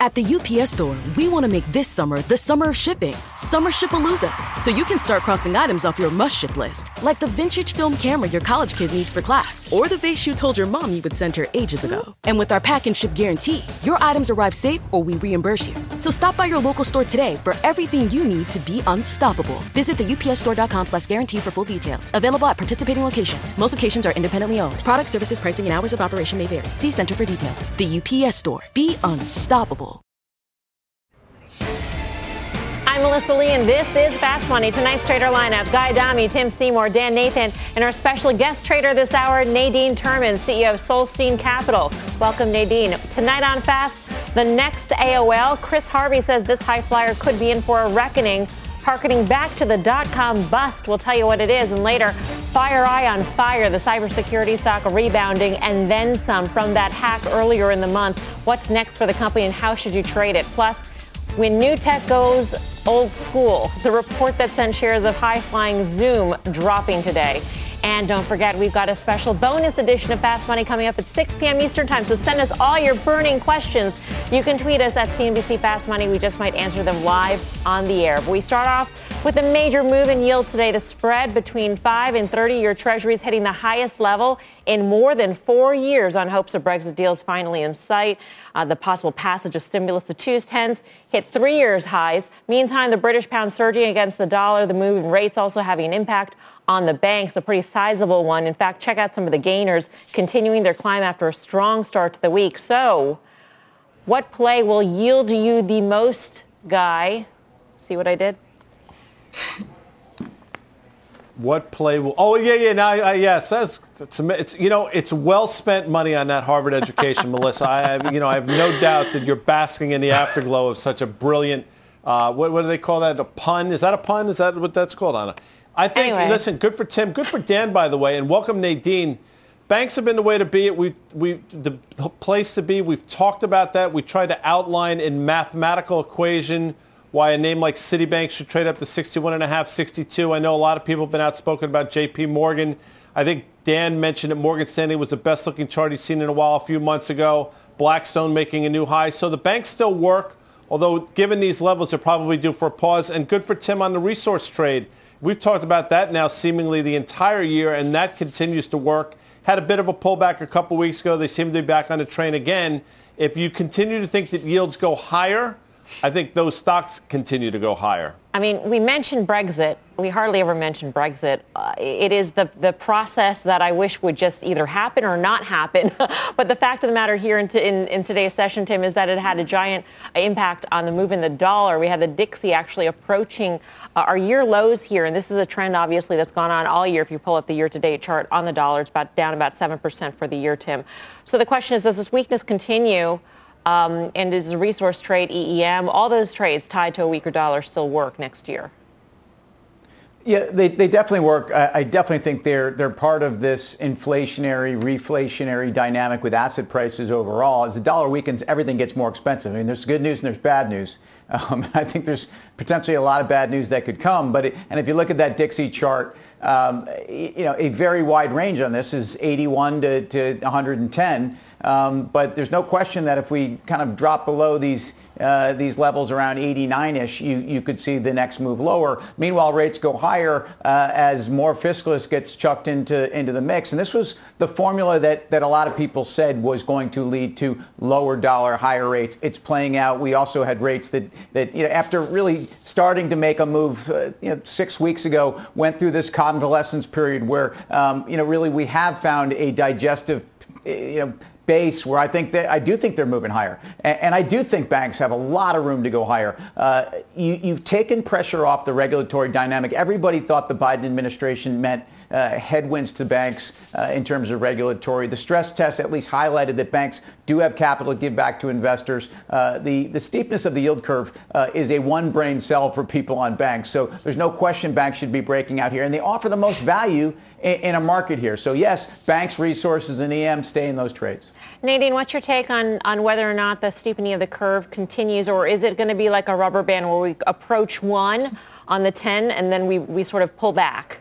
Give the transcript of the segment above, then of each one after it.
At the UPS store, we want to make this summer the summer of shipping. Summer Shipalooza. So you can start crossing items off your must ship list, like the vintage film camera your college kid needs for class, or the vase you told your mom you would send her ages ago. And with our pack and ship guarantee, your items arrive safe or we reimburse you. So stop by your local store today for everything you need to be unstoppable. Visit the UPSstore.com slash guarantee for full details. Available at participating locations. Most locations are independently owned. Product services, pricing, and hours of operation may vary. See Center for details. The UPS store. Be unstoppable. I'm Melissa Lee, and this is Fast Money. Tonight's trader lineup, Guy Adami, Tim Seymour, Dan Nathan, and our special guest trader this hour, Nadine Terman, CEO of Solstein Capital. Welcome, Nadine. Tonight on Fast, the next AOL, Chris Harvey says this high flyer could be in for a reckoning, harkening back to the dot-com bust. We'll tell you what it is, and later, FireEye on fire, the cybersecurity stock rebounding, and then some from that hack earlier in the month. What's next for the company, and how should you trade it? Plus, when new tech goes old school, the report that sent shares of high-flying Zoom dropping today. And don't forget, we've got a special bonus edition of Fast Money coming up at 6 p.m. Eastern Time. So send us all your burning questions. You can tweet us at CNBC Fast Money. We just might answer them live on the air. But we start off with a major move in yield today. The spread between 5 and 30-year treasuries hitting the highest level in more than four years on hopes of Brexit deals finally in sight. Uh, the possible passage of stimulus to twos, tens hit three years highs. Meantime, the British pound surging against the dollar. The move in rates also having an impact on the banks, a pretty sizable one. In fact, check out some of the gainers continuing their climb after a strong start to the week. So what play will yield you the most, Guy? See what I did? What play will? Oh yeah, yeah, now, uh, yes, that's it's, it's you know it's well spent money on that Harvard education, Melissa. I have you know I have no doubt that you're basking in the afterglow of such a brilliant. Uh, what, what do they call that? A pun? Is that a pun? Is that what that's called, Anna? I think. Anyway. Listen, good for Tim. Good for Dan, by the way, and welcome Nadine. Banks have been the way to be. It. We we the place to be. We've talked about that. We tried to outline in mathematical equation why a name like Citibank should trade up to 61.5, 62. I know a lot of people have been outspoken about JP Morgan. I think Dan mentioned that Morgan Stanley was the best looking chart he's seen in a while a few months ago. Blackstone making a new high. So the banks still work, although given these levels, they're probably due for a pause. And good for Tim on the resource trade. We've talked about that now seemingly the entire year, and that continues to work. Had a bit of a pullback a couple weeks ago. They seem to be back on the train again. If you continue to think that yields go higher, I think those stocks continue to go higher. I mean, we mentioned Brexit. We hardly ever mention Brexit. Uh, it is the, the process that I wish would just either happen or not happen. but the fact of the matter here in, t- in, in, today's session, Tim, is that it had a giant impact on the move in the dollar. We had the Dixie actually approaching uh, our year lows here. And this is a trend, obviously, that's gone on all year. If you pull up the year-to-date chart on the dollar, it's about down about 7% for the year, Tim. So the question is, does this weakness continue? Um, and is the resource trade, EEM, all those trades tied to a weaker dollar still work next year? Yeah, they, they definitely work. I, I definitely think they're they're part of this inflationary, reflationary dynamic with asset prices overall. As the dollar weakens, everything gets more expensive. I mean, there's good news and there's bad news. Um, I think there's potentially a lot of bad news that could come. But it, and if you look at that Dixie chart, um, you know, a very wide range on this is 81 to, to 110. Um, but there's no question that if we kind of drop below these uh, these levels around 89ish, you, you could see the next move lower. Meanwhile, rates go higher uh, as more fiscalist gets chucked into into the mix. And this was the formula that, that a lot of people said was going to lead to lower dollar, higher rates. It's playing out. We also had rates that, that you know, after really starting to make a move uh, you know, six weeks ago, went through this convalescence period where um, you know, really we have found a digestive you know, base where I think that I do think they're moving higher, and, and I do think banks have a lot of room to go higher. Uh, you, you've taken pressure off the regulatory dynamic. Everybody thought the Biden administration meant uh, headwinds to banks uh, in terms of regulatory. The stress test at least highlighted that banks do have capital to give back to investors. Uh, the, the steepness of the yield curve uh, is a one brain cell for people on banks. So there's no question banks should be breaking out here. And they offer the most value in, in a market here. So yes, banks, resources, and EM stay in those trades. Nadine, what's your take on, on whether or not the steepening of the curve continues, or is it going to be like a rubber band where we approach one on the 10 and then we, we sort of pull back?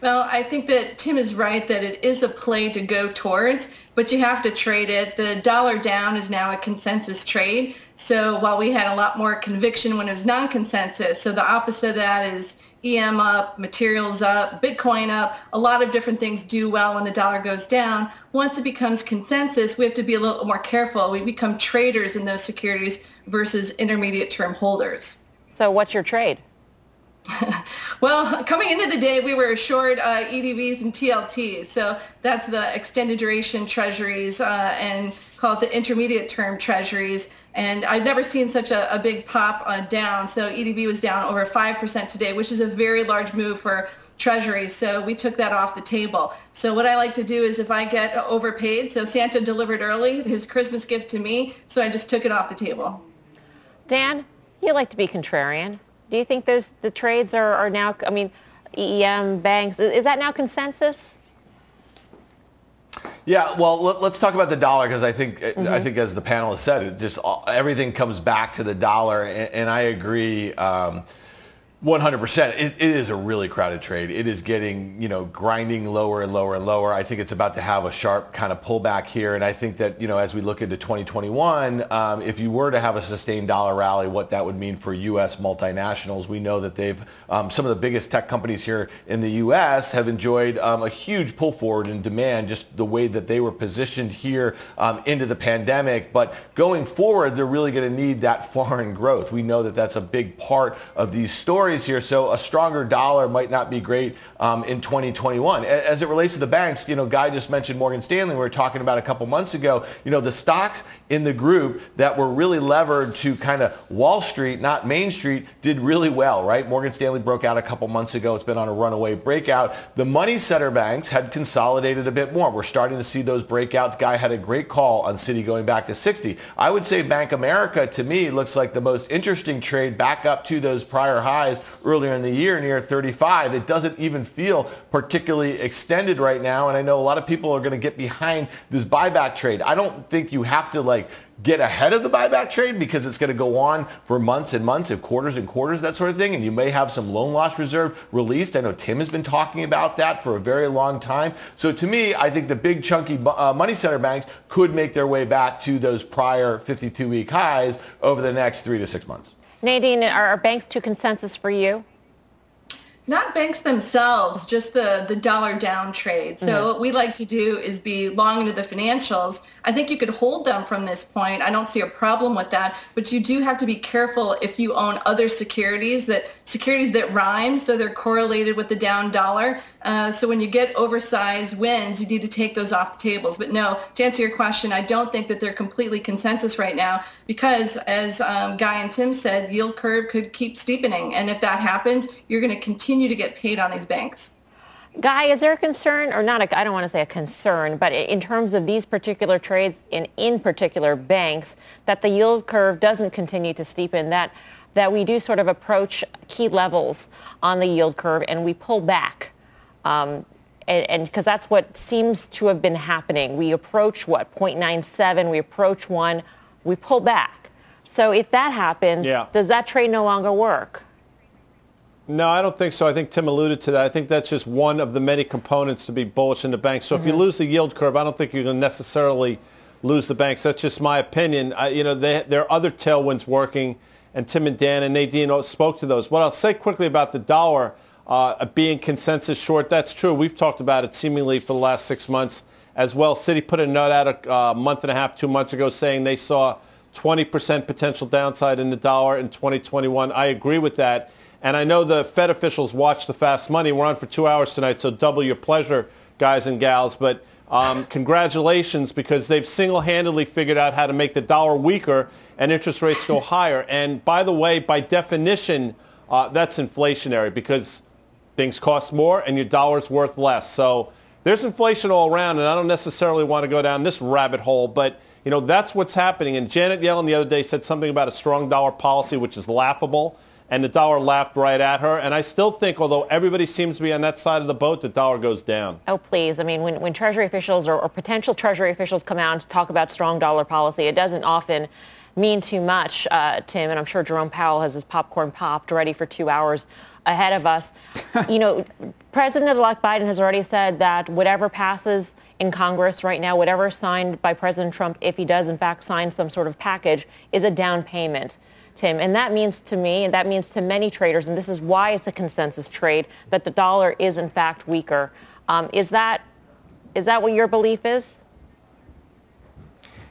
Well, I think that Tim is right that it is a play to go towards, but you have to trade it. The dollar down is now a consensus trade. So while we had a lot more conviction when it was non-consensus, so the opposite of that is EM up, materials up, Bitcoin up, a lot of different things do well when the dollar goes down. Once it becomes consensus, we have to be a little more careful. We become traders in those securities versus intermediate term holders. So what's your trade? well, coming into the day, we were short uh, and TLTs. So that's the extended duration treasuries uh, and called the intermediate term treasuries. And I've never seen such a, a big pop uh, down. So EDV was down over 5% today, which is a very large move for treasuries. So we took that off the table. So what I like to do is if I get overpaid, so Santa delivered early his Christmas gift to me, so I just took it off the table. Dan, you like to be contrarian. Do you think those the trades are, are now, I mean, EEM, banks, is that now consensus? Yeah, well, let, us talk about the dollar because I think mm-hmm. I think as the panelists said, it just everything comes back to the dollar, and, and I agree. Um, 100%. It, it is a really crowded trade. It is getting, you know, grinding lower and lower and lower. I think it's about to have a sharp kind of pullback here. And I think that, you know, as we look into 2021, um, if you were to have a sustained dollar rally, what that would mean for U.S. multinationals, we know that they've, um, some of the biggest tech companies here in the U.S. have enjoyed um, a huge pull forward in demand, just the way that they were positioned here um, into the pandemic. But going forward, they're really going to need that foreign growth. We know that that's a big part of these stories here, so a stronger dollar might not be great um, in 2021. As it relates to the banks, you know, Guy just mentioned Morgan Stanley. We were talking about a couple months ago. You know, the stocks in the group that were really levered to kind of Wall Street, not Main Street, did really well, right? Morgan Stanley broke out a couple months ago. It's been on a runaway breakout. The money center banks had consolidated a bit more. We're starting to see those breakouts. Guy had a great call on Citi going back to 60. I would say Bank America to me looks like the most interesting trade back up to those prior highs earlier in the year near 35. It doesn't even feel particularly extended right now. And I know a lot of people are going to get behind this buyback trade. I don't think you have to like get ahead of the buyback trade because it's going to go on for months and months, if quarters and quarters, that sort of thing. And you may have some loan loss reserve released. I know Tim has been talking about that for a very long time. So to me, I think the big chunky uh, money center banks could make their way back to those prior 52-week highs over the next three to six months. Nadine, are banks to consensus for you? Not banks themselves, just the, the dollar down trade. So mm-hmm. what we like to do is be long into the financials I think you could hold them from this point. I don't see a problem with that, but you do have to be careful if you own other securities that securities that rhyme, so they're correlated with the down dollar. Uh, so when you get oversized wins, you need to take those off the tables. But no, to answer your question, I don't think that they're completely consensus right now because, as um, Guy and Tim said, yield curve could keep steepening, and if that happens, you're going to continue to get paid on these banks. Guy, is there a concern, or not, I don't want to say a concern, but in terms of these particular trades, in, in particular banks, that the yield curve doesn't continue to steepen, that, that we do sort of approach key levels on the yield curve and we pull back? Um, and because that's what seems to have been happening. We approach, what, 0.97, we approach 1, we pull back. So if that happens, yeah. does that trade no longer work? No, I don't think so. I think Tim alluded to that. I think that's just one of the many components to be bullish in the banks. So mm-hmm. if you mm-hmm. lose the yield curve, I don't think you're going to necessarily lose the banks. That's just my opinion. I, you know, they, there are other tailwinds working, and Tim and Dan and Nadine spoke to those. What I'll say quickly about the dollar uh, being consensus short, that's true. We've talked about it seemingly for the last six months as well. Citi put a note out a uh, month and a half, two months ago saying they saw 20% potential downside in the dollar in 2021. I agree with that. And I know the Fed officials watch the fast money. We're on for two hours tonight, so double your pleasure, guys and gals. But um, congratulations because they've single-handedly figured out how to make the dollar weaker and interest rates go higher. And by the way, by definition, uh, that's inflationary because things cost more and your dollar's worth less. So there's inflation all around, and I don't necessarily want to go down this rabbit hole, but you know that's what's happening. And Janet Yellen the other day said something about a strong dollar policy, which is laughable and the dollar laughed right at her. And I still think, although everybody seems to be on that side of the boat, the dollar goes down. Oh, please. I mean, when, when Treasury officials or, or potential Treasury officials come out and talk about strong dollar policy, it doesn't often mean too much, uh, Tim. And I'm sure Jerome Powell has his popcorn popped ready for two hours ahead of us. you know, President-elect Biden has already said that whatever passes in Congress right now, whatever signed by President Trump, if he does in fact sign some sort of package, is a down payment. Tim, and that means to me, and that means to many traders, and this is why it's a consensus trade, that the dollar is in fact weaker. Um, is that is that what your belief is?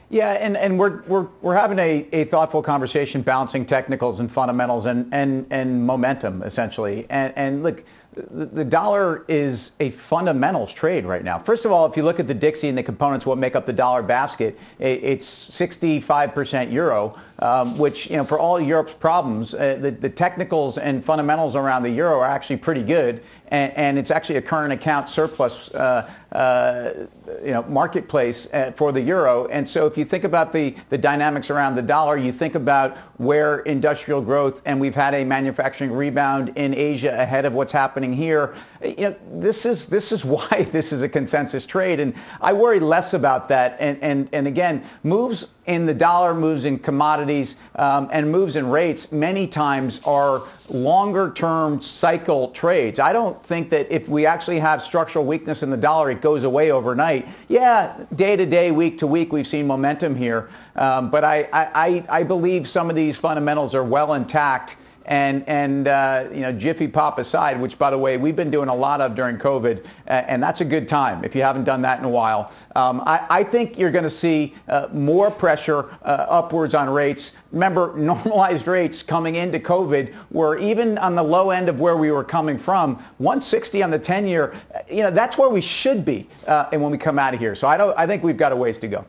Yeah, and, and we're, we're, we're having a, a thoughtful conversation balancing technicals and fundamentals and, and, and momentum, essentially. And, and look, the, dollar is a fundamentals trade right now. First of all, if you look at the Dixie and the components, what make up the dollar basket, it's 65% euro um, which, you know, for all Europe's problems, uh, the, the technicals and fundamentals around the euro are actually pretty good. And, and it's actually a current account surplus, uh, uh, you know, marketplace uh, for the euro. And so if you think about the, the dynamics around the dollar, you think about where industrial growth, and we've had a manufacturing rebound in Asia ahead of what's happening here. You know, this is this is why this is a consensus trade, and I worry less about that. And and and again, moves in the dollar, moves in commodities, um, and moves in rates many times are longer term cycle trades. I don't think that if we actually have structural weakness in the dollar, it goes away overnight. Yeah, day to day, week to week, we've seen momentum here. Um, but I, I, I believe some of these fundamentals are well intact and and uh, you know Jiffy Pop aside, which by the way we've been doing a lot of during COVID, uh, and that's a good time if you haven't done that in a while. Um, I, I, think you're going to see uh, more pressure uh, upwards on rates. Remember, normalized rates coming into COVID were even on the low end of where we were coming from, 160 on the 10-year. You know that's where we should be, uh, and when we come out of here. So I don't. I think we've got a ways to go.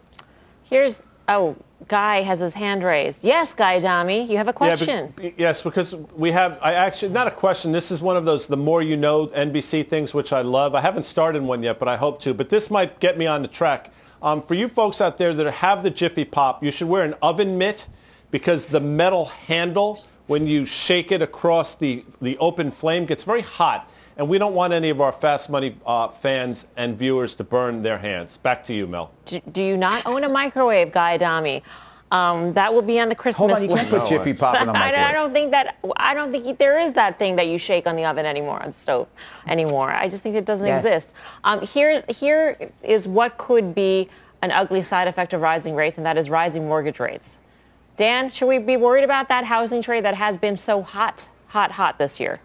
Here's oh Guy has his hand raised. Yes, Guy Adami, you have a question. Yeah, yes, because we have, I actually, not a question. This is one of those the more you know NBC things, which I love. I haven't started one yet, but I hope to. But this might get me on the track. Um, for you folks out there that have the Jiffy Pop, you should wear an oven mitt because the metal handle, when you shake it across the, the open flame, gets very hot and we don't want any of our fast money uh, fans and viewers to burn their hands. Back to you, Mel. Do, do you not own a microwave, Guy Adami? Um, that will be on the Christmas Hold on, you can't put Jiffy Pop in the microwave. I, I, don't think that. I don't think there is that thing that you shake on the oven anymore, on the stove anymore. I just think it doesn't yeah. exist. Um, here, here is what could be an ugly side effect of rising rates, and that is rising mortgage rates. Dan, should we be worried about that housing trade that has been so hot, hot, hot this year?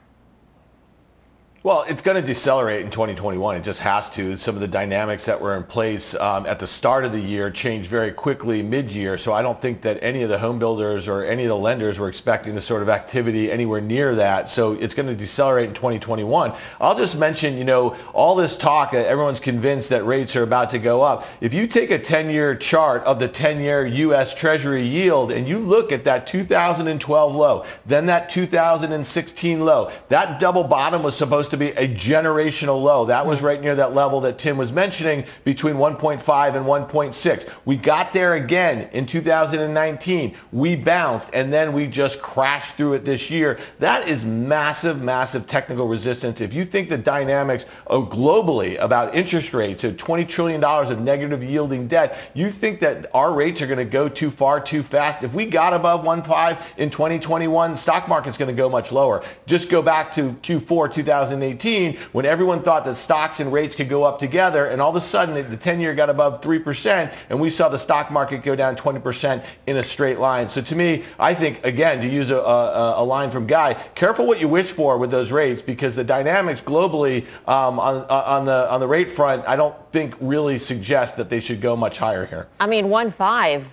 Well, it's going to decelerate in 2021. It just has to. Some of the dynamics that were in place um, at the start of the year changed very quickly mid-year. So I don't think that any of the home builders or any of the lenders were expecting the sort of activity anywhere near that. So it's going to decelerate in 2021. I'll just mention, you know, all this talk, uh, everyone's convinced that rates are about to go up. If you take a 10-year chart of the 10-year U.S. Treasury yield and you look at that 2012 low, then that 2016 low, that double bottom was supposed to to be a generational low. That was right near that level that Tim was mentioning between 1.5 and 1.6. We got there again in 2019. We bounced and then we just crashed through it this year. That is massive, massive technical resistance. If you think the dynamics of globally about interest rates of $20 trillion of negative yielding debt, you think that our rates are going to go too far too fast. If we got above 1.5 in 2021, the stock market's going to go much lower. Just go back to Q4 2018 2018 when everyone thought that stocks and rates could go up together and all of a sudden the 10-year got above 3% and we saw the stock market go down 20% in a straight line. So to me, I think, again, to use a, a, a line from Guy, careful what you wish for with those rates because the dynamics globally um, on, on, the, on the rate front, I don't think really suggest that they should go much higher here. I mean, 1.5,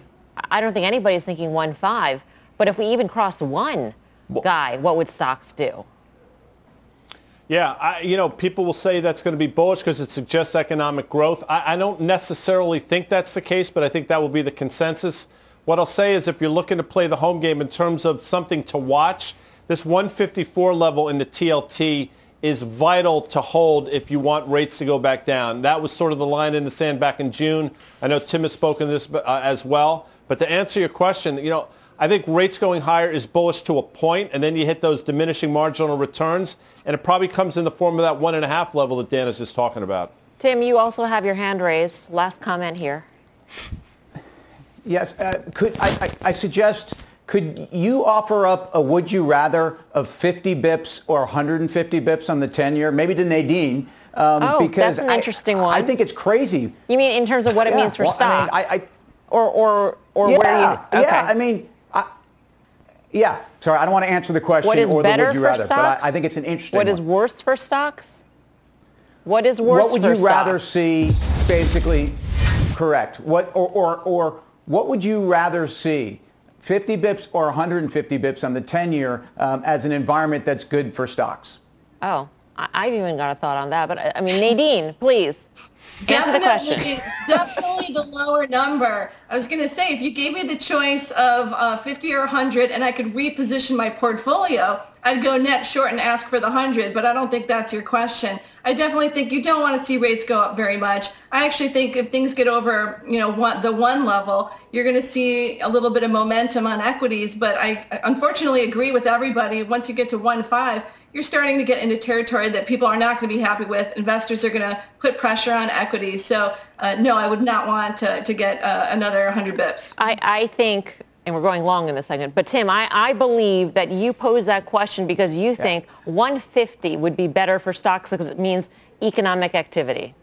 I don't think anybody's thinking 1.5, but if we even cross one, Guy, what would stocks do? Yeah, I, you know, people will say that's going to be bullish because it suggests economic growth. I, I, don't necessarily think that's the case, but I think that will be the consensus. What I'll say is if you're looking to play the home game in terms of something to watch, this 154 level in the TLT is vital to hold if you want rates to go back down. That was sort of the line in the sand back in June. I know Tim has spoken this uh, as well. But to answer your question, you know, I think rates going higher is bullish to a point, and then you hit those diminishing marginal returns, and it probably comes in the form of that one and a half level that Dan is just talking about. Tim, you also have your hand raised. Last comment here. Yes, uh, could I, I, I, suggest could you offer up a would you rather of 50 bips or 150 bips on the 10 year, maybe to Nadine, Um, Oh, because that's an I- interesting one. I, think it's crazy. You mean in terms of what it Yeah, means for well, I mean, stocks? I- I- or or or yeah, where you? Okay. yeah. I mean, I, yeah. Sorry, I don't want to answer the question what is or the better would you for rather, stocks? but I, I think it's an interesting. What one. is worse for stocks? What is worse what would you rather stocks? see? Basically, correct. What or, or or what would you rather see? 50 bips or 150 bips on the 10-year um, as an environment that's good for stocks. Oh, I- I've even got a thought on that. But I mean, Nadine, please answer the question. Definitely, definitely the lower number. I was going to say, if you gave me the choice of uh, 50 or 100 and I could reposition my portfolio, I'd go net short and ask for the 100, but I don't think that's your question. I definitely think you don't want to see rates go up very much. I actually think if things get over, you know, one, the one level, you're going to see a little bit of momentum on equities, but I unfortunately agree with everybody. Once you get to 1.5, you're starting to get into territory that people are not going to be happy with. Investors are going to put pressure on equities. So uh, no, I would not want to, to get uh, another 100 bips. I, I think, and we're going long in this second, but Tim, I, I believe that you pose that question because you think 150 would be better for stocks because it means economic activity.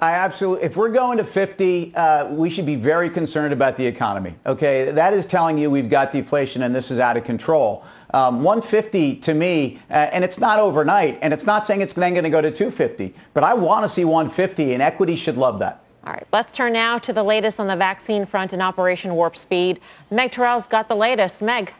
I absolutely. If we're going to 50, uh, we should be very concerned about the economy. Okay, that is telling you we've got deflation and this is out of control. Um, 150 to me, uh, and it's not overnight, and it's not saying it's then going to go to 250, but I want to see 150, and equity should love that. All right, let's turn now to the latest on the vaccine front in Operation Warp Speed. Meg Terrell's got the latest. Meg.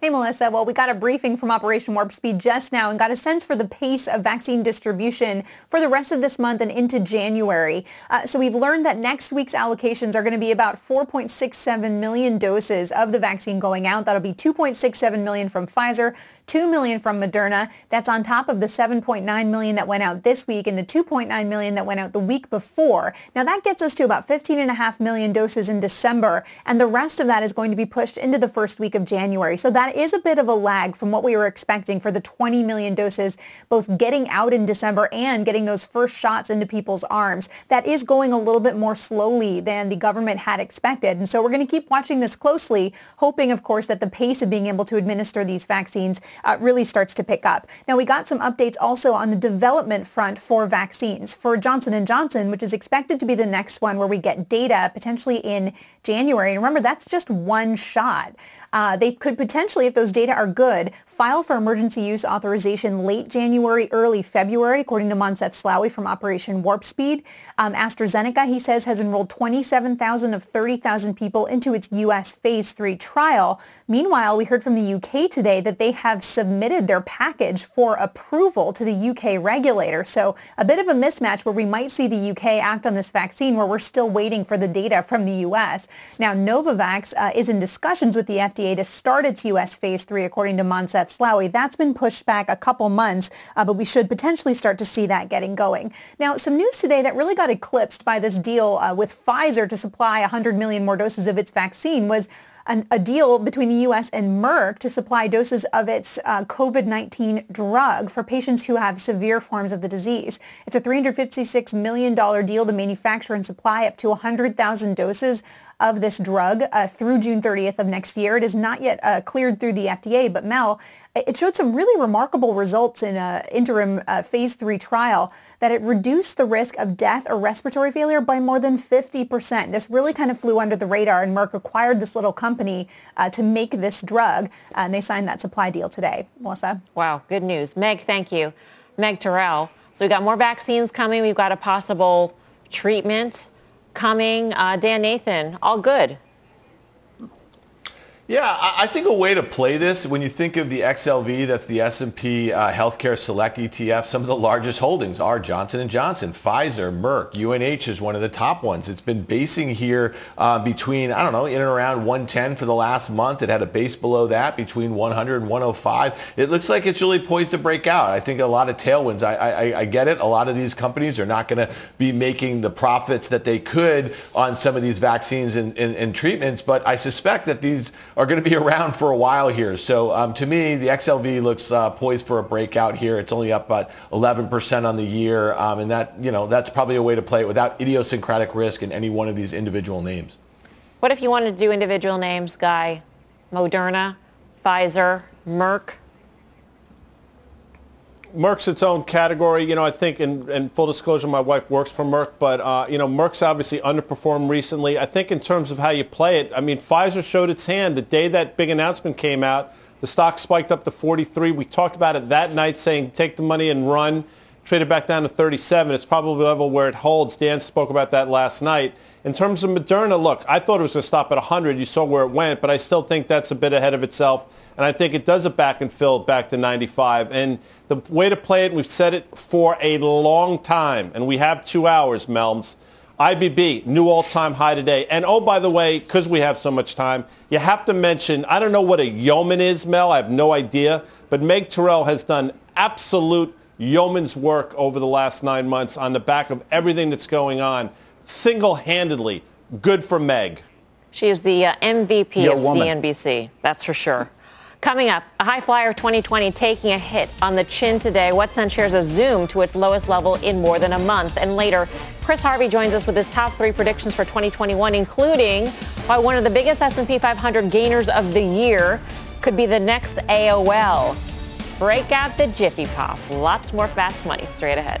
Hey, Melissa. Well, we got a briefing from Operation Warp Speed just now and got a sense for the pace of vaccine distribution for the rest of this month and into January. Uh, so we've learned that next week's allocations are going to be about 4.67 million doses of the vaccine going out. That'll be 2.67 million from Pfizer, 2 million from Moderna. That's on top of the 7.9 million that went out this week and the 2.9 million that went out the week before. Now that gets us to about 15.5 million doses in December, and the rest of that is going to be pushed into the first week of January. So that is a bit of a lag from what we were expecting for the 20 million doses, both getting out in December and getting those first shots into people's arms. That is going a little bit more slowly than the government had expected. And so we're going to keep watching this closely, hoping, of course, that the pace of being able to administer these vaccines uh, really starts to pick up. Now, we got some updates also on the development front for vaccines. For Johnson & Johnson, which is expected to be the next one where we get data potentially in January. And remember, that's just one shot. Uh, they could potentially, if those data are good, file for emergency use authorization late January, early February, according to Moncef Slaoui from Operation Warp Speed. Um, AstraZeneca, he says, has enrolled 27,000 of 30,000 people into its U.S. phase three trial. Meanwhile, we heard from the UK today that they have submitted their package for approval to the UK regulator. So a bit of a mismatch where we might see the UK act on this vaccine where we're still waiting for the data from the U.S. Now, Novavax uh, is in discussions with the FDA to start its U.S. phase three, according to Moncef Slaoui. That's been pushed back a couple months, uh, but we should potentially start to see that getting going. Now, some news today that really got eclipsed by this deal uh, with Pfizer to supply 100 million more doses of its vaccine was an, a deal between the U.S. and Merck to supply doses of its uh, COVID-19 drug for patients who have severe forms of the disease. It's a $356 million deal to manufacture and supply up to 100,000 doses of this drug uh, through June 30th of next year. It is not yet uh, cleared through the FDA, but Mel, it showed some really remarkable results in an interim uh, phase three trial that it reduced the risk of death or respiratory failure by more than 50%. This really kind of flew under the radar, and Merck acquired this little company uh, to make this drug, uh, and they signed that supply deal today. Melissa? Wow, good news. Meg, thank you. Meg Terrell. So we've got more vaccines coming. We've got a possible treatment coming. Uh, Dan Nathan, all good. Yeah, I think a way to play this, when you think of the XLV, that's the S&P uh, Healthcare Select ETF, some of the largest holdings are Johnson & Johnson, Pfizer, Merck, UNH is one of the top ones. It's been basing here uh, between, I don't know, in and around 110 for the last month. It had a base below that between 100 and 105. It looks like it's really poised to break out. I think a lot of tailwinds. I, I, I get it. A lot of these companies are not going to be making the profits that they could on some of these vaccines and, and, and treatments, but I suspect that these are going to be around for a while here. So um, to me, the XLV looks uh, poised for a breakout here. It's only up about 11% on the year, um, and that you know that's probably a way to play it without idiosyncratic risk in any one of these individual names. What if you wanted to do individual names, Guy? Moderna, Pfizer, Merck? Merck's its own category. You know, I think, in, in full disclosure, my wife works for Merck, but, uh, you know, Merck's obviously underperformed recently. I think in terms of how you play it, I mean, Pfizer showed its hand. The day that big announcement came out, the stock spiked up to 43. We talked about it that night saying take the money and run. Traded back down to 37. It's probably level where it holds. Dan spoke about that last night. In terms of Moderna, look, I thought it was going to stop at 100. You saw where it went, but I still think that's a bit ahead of itself. And I think it does a back and fill back to 95. And the way to play it, we've said it for a long time, and we have two hours, Melms. IBB, new all-time high today. And oh, by the way, because we have so much time, you have to mention, I don't know what a yeoman is, Mel. I have no idea. But Meg Terrell has done absolute yeoman's work over the last nine months on the back of everything that's going on. Single-handedly, good for Meg. She is the uh, MVP Yo, of woman. CNBC, that's for sure. Coming up, a high flyer 2020 taking a hit on the chin today. What sent shares of Zoom to its lowest level in more than a month? And later, Chris Harvey joins us with his top three predictions for 2021, including why one of the biggest S&P 500 gainers of the year could be the next AOL. Break out the Jiffy Pop. Lots more fast money straight ahead.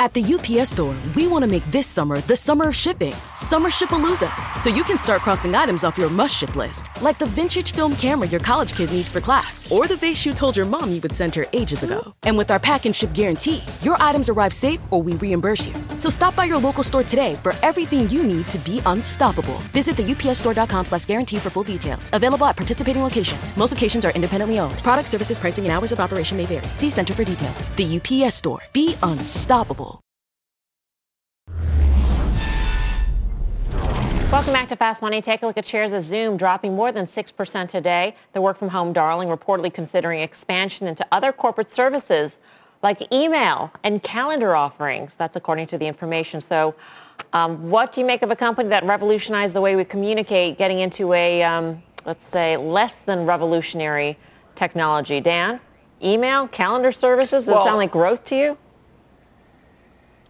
At the UPS store, we want to make this summer the summer of shipping. Summer Shipalooza. So you can start crossing items off your must ship list, like the vintage film camera your college kid needs for class, or the vase you told your mom you would send her ages ago. And with our pack and ship guarantee, your items arrive safe or we reimburse you. So stop by your local store today for everything you need to be unstoppable. Visit the UPSstore.com slash guarantee for full details. Available at participating locations. Most locations are independently owned. Product services, pricing, and hours of operation may vary. See Center for details. The UPS store. Be unstoppable. Welcome back to Fast Money. Take a look at shares of Zoom dropping more than 6% today. The work from home darling reportedly considering expansion into other corporate services like email and calendar offerings. That's according to the information. So um, what do you make of a company that revolutionized the way we communicate getting into a, um, let's say, less than revolutionary technology? Dan, email, calendar services, does Well- it sound like growth to you?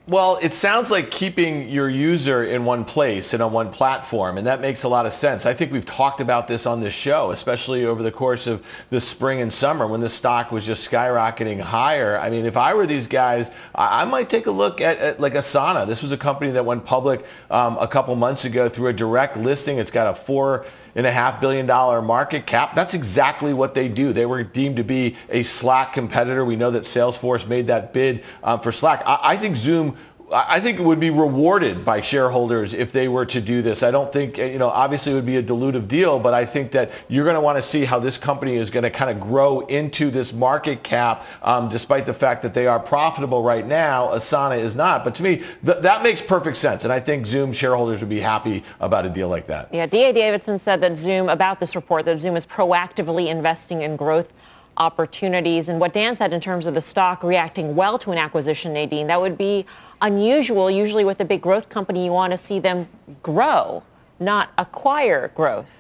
Well, it sounds like keeping your user in one place and on one platform, and that makes a lot of sense. I think we've talked about this on this show, especially over the course of the spring and summer when the stock was just skyrocketing higher. I mean, if I were these guys, I, I might take a look at, at like Asana. This was a company that went public um, a couple months ago through a direct listing. It's got a four and a half billion dollar market cap. That's exactly what they do. They were deemed to be a Slack competitor. We know that Salesforce made that bid um, for Slack. I, I think Zoom I think it would be rewarded by shareholders if they were to do this. I don't think, you know, obviously it would be a dilutive deal, but I think that you're going to want to see how this company is going to kind of grow into this market cap, um, despite the fact that they are profitable right now. Asana is not. But to me, th- that makes perfect sense. And I think Zoom shareholders would be happy about a deal like that. Yeah, D.A. Davidson said that Zoom, about this report, that Zoom is proactively investing in growth opportunities. And what Dan said in terms of the stock reacting well to an acquisition, Nadine, that would be unusual. Usually with a big growth company, you want to see them grow, not acquire growth.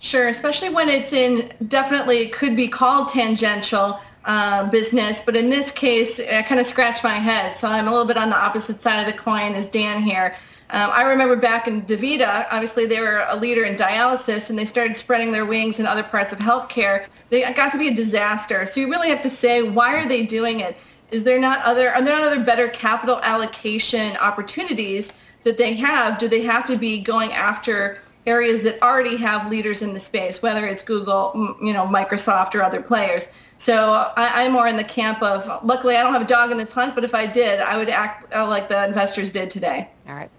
Sure, especially when it's in definitely could be called tangential uh, business, but in this case, I kind of scratch my head. So I'm a little bit on the opposite side of the coin as Dan here. Um, I remember back in DaVita, obviously they were a leader in dialysis and they started spreading their wings in other parts of healthcare. They got to be a disaster. So you really have to say, why are they doing it? Is there not other, are there not other better capital allocation opportunities that they have? Do they have to be going after areas that already have leaders in the space, whether it's Google, you know, Microsoft or other players. So I, I'm more in the camp of, luckily I don't have a dog in this hunt, but if I did, I would act uh, like the investors did today. All right.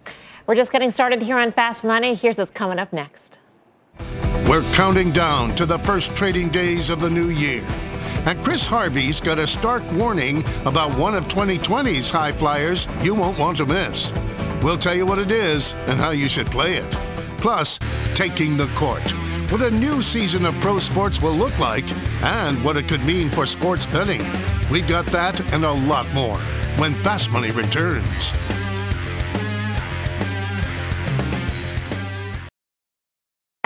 We're just getting started here on Fast Money. Here's what's coming up next. We're counting down to the first trading days of the new year. And Chris Harvey's got a stark warning about one of 2020's high flyers you won't want to miss. We'll tell you what it is and how you should play it. Plus, taking the court. What a new season of pro sports will look like and what it could mean for sports betting. We've got that and a lot more when Fast Money returns.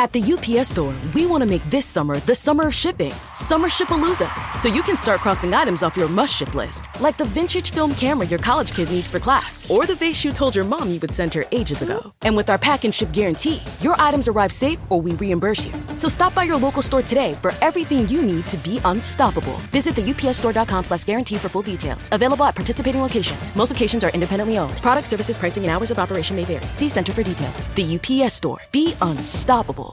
At the UPS store, we want to make this summer the summer of shipping. Summer Shipalooza. So you can start crossing items off your must ship list, like the vintage film camera your college kid needs for class, or the vase you told your mom you would send her ages ago. And with our pack and ship guarantee, your items arrive safe or we reimburse you. So stop by your local store today for everything you need to be unstoppable. Visit the upsstore.com slash guarantee for full details. Available at participating locations. Most locations are independently owned. Product services, pricing, and hours of operation may vary. See Center for details. The UPS store. Be unstoppable.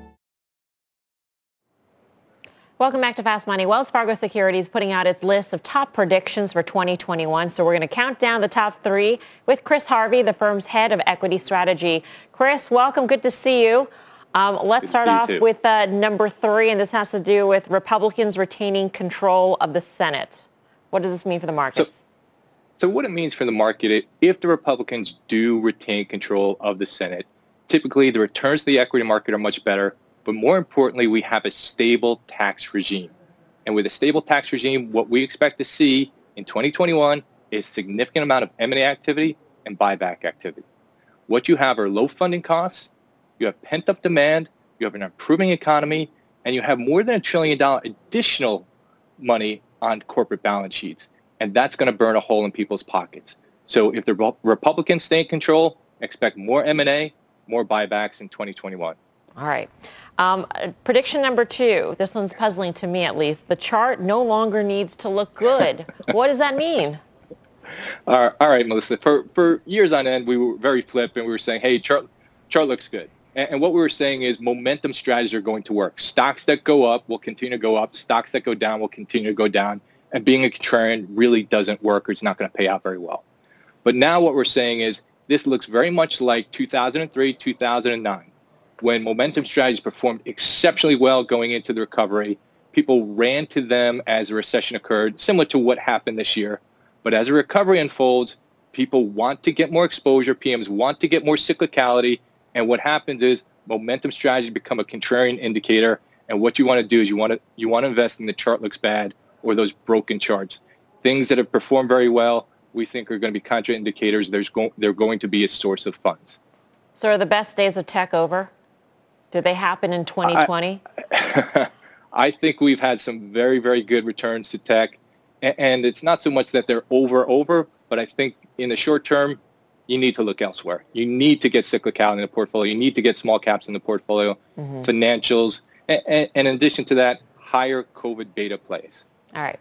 Welcome back to Fast Money. Wells Fargo Securities putting out its list of top predictions for 2021. So we're going to count down the top three with Chris Harvey, the firm's head of equity strategy. Chris, welcome. Good to see you. Um, let's start off too. with uh, number three, and this has to do with Republicans retaining control of the Senate. What does this mean for the markets? So, so what it means for the market, if the Republicans do retain control of the Senate, typically the returns to the equity market are much better but more importantly, we have a stable tax regime. And with a stable tax regime, what we expect to see in 2021 is significant amount of M&A activity and buyback activity. What you have are low funding costs, you have pent-up demand, you have an improving economy, and you have more than a trillion dollar additional money on corporate balance sheets. And that's going to burn a hole in people's pockets. So if the Republicans stay in control, expect more M&A, more buybacks in 2021. All right. Um, prediction number two. This one's puzzling to me, at least. The chart no longer needs to look good. what does that mean? all right, Melissa. For for years on end, we were very flip, and we were saying, "Hey, chart chart looks good." And, and what we were saying is, momentum strategies are going to work. Stocks that go up will continue to go up. Stocks that go down will continue to go down. And being a contrarian really doesn't work, or it's not going to pay out very well. But now what we're saying is, this looks very much like 2003, 2009 when momentum strategies performed exceptionally well going into the recovery, people ran to them as a recession occurred, similar to what happened this year. But as a recovery unfolds, people want to get more exposure. PMs want to get more cyclicality. And what happens is momentum strategies become a contrarian indicator. And what you want to do is you want to you want to invest in the chart looks bad or those broken charts. Things that have performed very well, we think are going to be contraindicators. There's go- they're going to be a source of funds. So are the best days of tech over? Did they happen in 2020? I, I think we've had some very, very good returns to tech. And it's not so much that they're over, over, but I think in the short term, you need to look elsewhere. You need to get cyclicality in the portfolio. You need to get small caps in the portfolio, mm-hmm. financials, and, and, in addition to that, higher COVID beta plays. All right.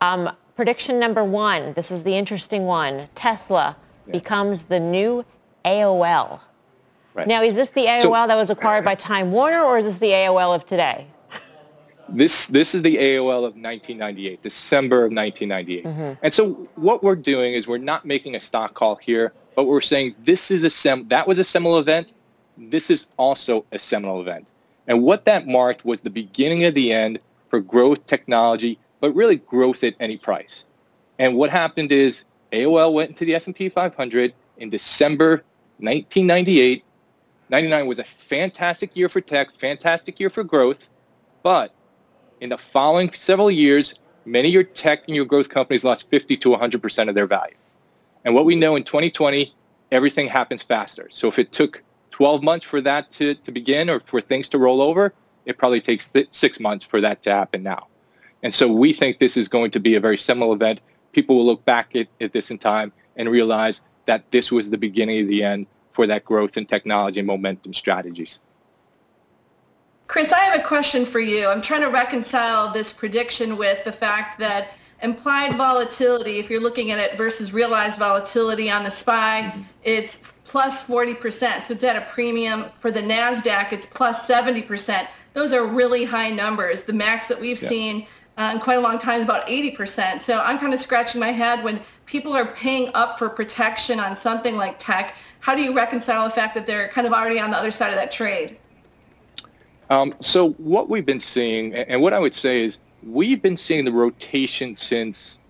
Um, prediction number one. This is the interesting one. Tesla yeah. becomes the new AOL. Right. Now, is this the AOL so, that was acquired by Time Warner, or is this the AOL of today? This this is the AOL of 1998, December of 1998. Mm-hmm. And so what we're doing is we're not making a stock call here, but we're saying this is a sem- that was a seminal event. This is also a seminal event. And what that marked was the beginning of the end for growth technology, but really growth at any price. And what happened is AOL went into the S&P 500 in December 1998 99 was a fantastic year for tech, fantastic year for growth, but in the following several years, many of your tech and your growth companies lost 50 to 100% of their value. And what we know in 2020, everything happens faster. So if it took 12 months for that to, to begin or for things to roll over, it probably takes th- six months for that to happen now. And so we think this is going to be a very similar event. People will look back at, at this in time and realize that this was the beginning of the end for that growth in technology and momentum strategies. Chris, I have a question for you. I'm trying to reconcile this prediction with the fact that implied volatility, if you're looking at it versus realized volatility on the SPY, it's plus 40%. So it's at a premium. For the NASDAQ, it's plus 70%. Those are really high numbers. The max that we've yeah. seen uh, in quite a long time is about 80%. So I'm kind of scratching my head when people are paying up for protection on something like tech how do you reconcile the fact that they're kind of already on the other side of that trade? Um, so what we've been seeing, and what I would say is we've been seeing the rotation since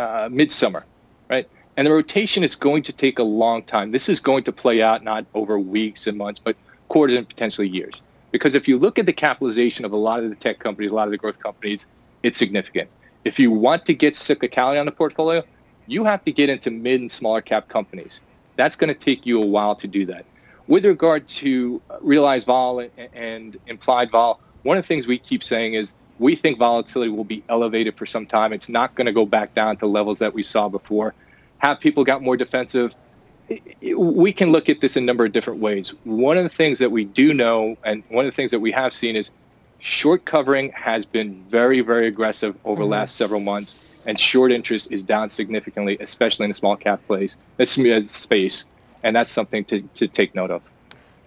uh, midsummer, right? And the rotation is going to take a long time. This is going to play out not over weeks and months, but quarters and potentially years. Because if you look at the capitalization of a lot of the tech companies, a lot of the growth companies, it's significant. If you want to get cyclicality on the portfolio, you have to get into mid and smaller cap companies. That's going to take you a while to do that. With regard to realized vol and implied vol, one of the things we keep saying is we think volatility will be elevated for some time. It's not going to go back down to levels that we saw before. Have people got more defensive? We can look at this in a number of different ways. One of the things that we do know, and one of the things that we have seen is short covering has been very, very aggressive over the mm-hmm. last several months, and short interest is down significantly, especially in the small cap place, uh, space, and that's something to, to take note of.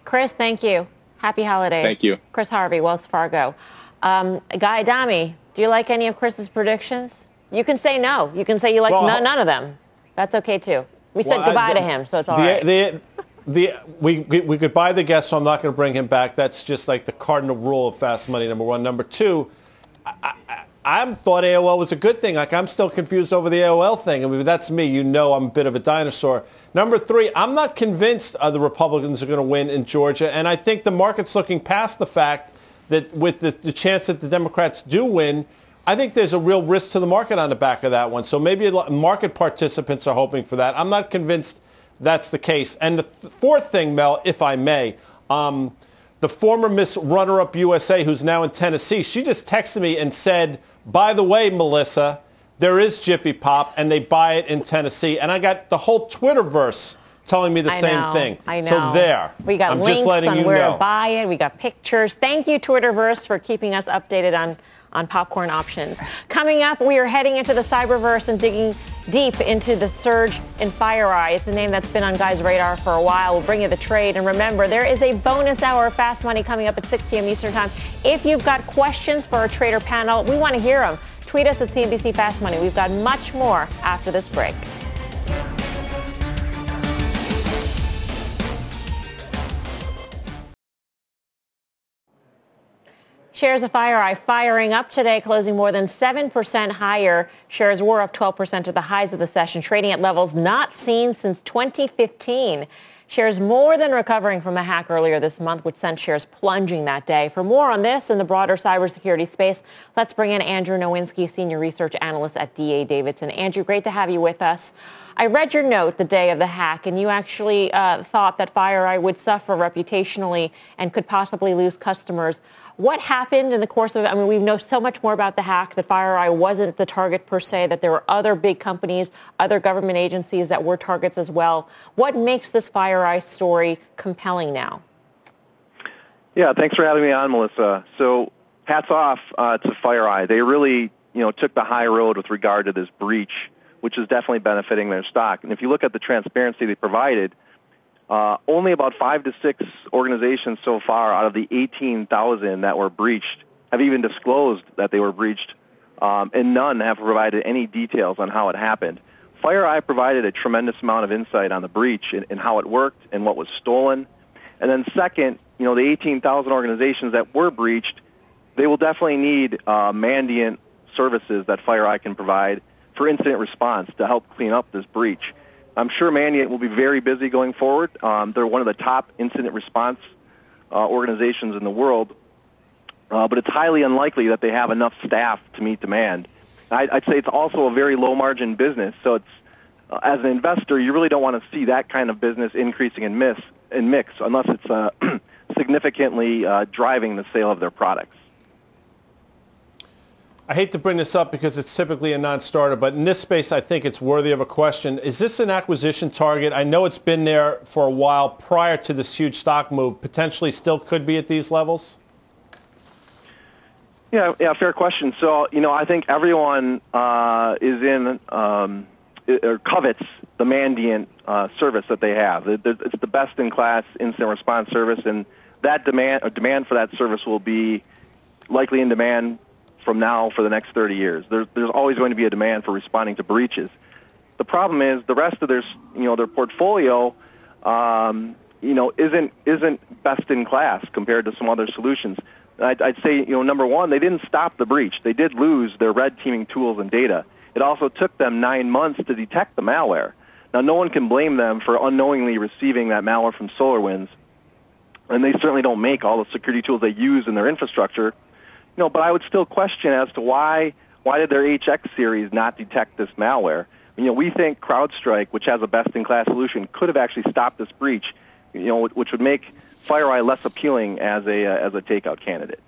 Chris, thank you. Happy holidays. Thank you. Chris Harvey, Wells Fargo. Um, Guy Adami, do you like any of Chris's predictions? You can say no. You can say you like well, none, none, of them. That's okay too. We said well, goodbye I, the, to him, so it's all the, right. the, the, we, we could buy the guest, so I'm not going to bring him back. That's just like the cardinal rule of fast money, number one. Number two, I, I, I thought AOL was a good thing. Like, I'm still confused over the AOL thing. I mean, that's me. You know I'm a bit of a dinosaur. Number three, I'm not convinced uh, the Republicans are going to win in Georgia, and I think the market's looking past the fact that with the, the chance that the Democrats do win, I think there's a real risk to the market on the back of that one. So maybe market participants are hoping for that. I'm not convinced that's the case. And the th- fourth thing, Mel, if I may, um, the former Miss Runner-Up USA, who's now in Tennessee, she just texted me and said, by the way, Melissa, there is Jiffy Pop, and they buy it in Tennessee. And I got the whole Twitterverse telling me the I same know, thing. I know. So there. We got I'm links just letting on you where know. to buy it. We got pictures. Thank you, Twitterverse, for keeping us updated on, on popcorn options. Coming up, we are heading into the cyberverse and digging deep into the surge in FireEye. It's a name that's been on Guy's radar for a while. We'll bring you the trade. And remember, there is a bonus hour of Fast Money coming up at 6 p.m. Eastern Time. If you've got questions for our trader panel, we want to hear them. Tweet us at CNBC Fast Money. We've got much more after this break. Shares of FireEye firing up today, closing more than 7% higher. Shares were up 12% at the highs of the session, trading at levels not seen since 2015. Shares more than recovering from a hack earlier this month, which sent shares plunging that day. For more on this and the broader cybersecurity space, let's bring in Andrew Nowinski, Senior Research Analyst at D.A. Davidson. Andrew, great to have you with us. I read your note the day of the hack, and you actually uh, thought that FireEye would suffer reputationally and could possibly lose customers. What happened in the course of, I mean, we know so much more about the hack. The FireEye wasn't the target per se, that there were other big companies, other government agencies that were targets as well. What makes this FireEye story compelling now? Yeah, thanks for having me on, Melissa. So hats off uh, to FireEye. They really, you know, took the high road with regard to this breach, which is definitely benefiting their stock. And if you look at the transparency they provided, uh, only about five to six organizations so far out of the 18,000 that were breached have even disclosed that they were breached, um, and none have provided any details on how it happened. FireEye provided a tremendous amount of insight on the breach and, and how it worked and what was stolen. And then second, you know, the 18,000 organizations that were breached, they will definitely need uh, Mandiant services that FireEye can provide for incident response to help clean up this breach. I'm sure Mandiant will be very busy going forward. Um, they're one of the top incident response uh, organizations in the world, uh, but it's highly unlikely that they have enough staff to meet demand. I'd, I'd say it's also a very low margin business, so it's uh, as an investor, you really don't want to see that kind of business increasing in, miss, in mix unless it's uh, significantly uh, driving the sale of their products. I hate to bring this up because it's typically a non-starter, but in this space, I think it's worthy of a question. Is this an acquisition target? I know it's been there for a while prior to this huge stock move. Potentially still could be at these levels? Yeah, yeah, fair question. So, you know, I think everyone uh, is in um, or covets the Mandiant uh, service that they have. It's the best-in-class incident response service, and that demand, demand for that service will be likely in demand from now for the next 30 years. There's, there's always going to be a demand for responding to breaches. The problem is the rest of their, you know, their portfolio, um, you know, isn't isn't best in class compared to some other solutions. I'd, I'd say, you know, number one, they didn't stop the breach. They did lose their red teaming tools and data. It also took them nine months to detect the malware. Now, no one can blame them for unknowingly receiving that malware from SolarWinds, and they certainly don't make all the security tools they use in their infrastructure. Know, but I would still question as to why why did their HX series not detect this malware? You know, we think CrowdStrike, which has a best-in-class solution, could have actually stopped this breach. You know, which would make FireEye less appealing as a uh, as a takeout candidate.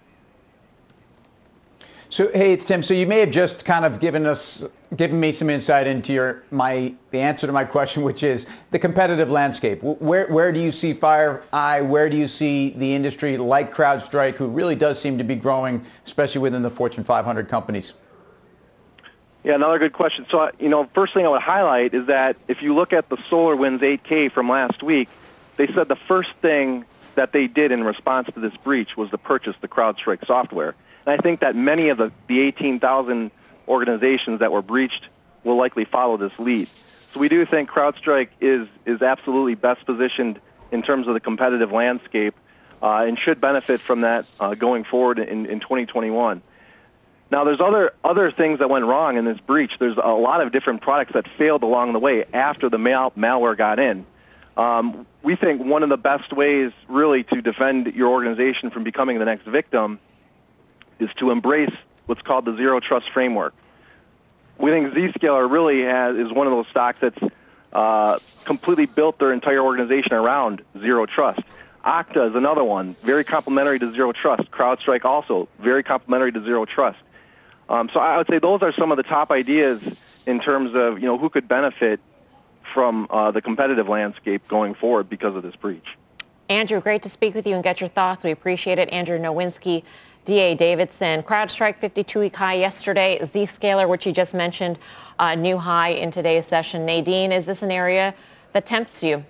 So hey, it's Tim. So you may have just kind of given us, given me some insight into your my the answer to my question, which is the competitive landscape. Where where do you see FireEye? Where do you see the industry like CrowdStrike, who really does seem to be growing, especially within the Fortune 500 companies? Yeah, another good question. So uh, you know, first thing I would highlight is that if you look at the SolarWinds 8K from last week, they said the first thing that they did in response to this breach was to purchase the CrowdStrike software. And I think that many of the, the 18,000 organizations that were breached will likely follow this lead. So we do think CrowdStrike is, is absolutely best positioned in terms of the competitive landscape uh, and should benefit from that uh, going forward in, in 2021. Now, there's other other things that went wrong in this breach. There's a lot of different products that failed along the way after the mal- malware got in. Um, we think one of the best ways really to defend your organization from becoming the next victim is to embrace what's called the zero trust framework. We think Zscaler really has, is one of those stocks that's uh, completely built their entire organization around zero trust. Okta is another one, very complementary to zero trust. CrowdStrike also, very complementary to zero trust. Um, so I would say those are some of the top ideas in terms of you know who could benefit from uh, the competitive landscape going forward because of this breach. Andrew, great to speak with you and get your thoughts. We appreciate it. Andrew Nowinski, DA Davidson. CrowdStrike 52-week high yesterday. Zscaler, which you just mentioned, uh, new high in today's session. Nadine, is this an area that tempts you?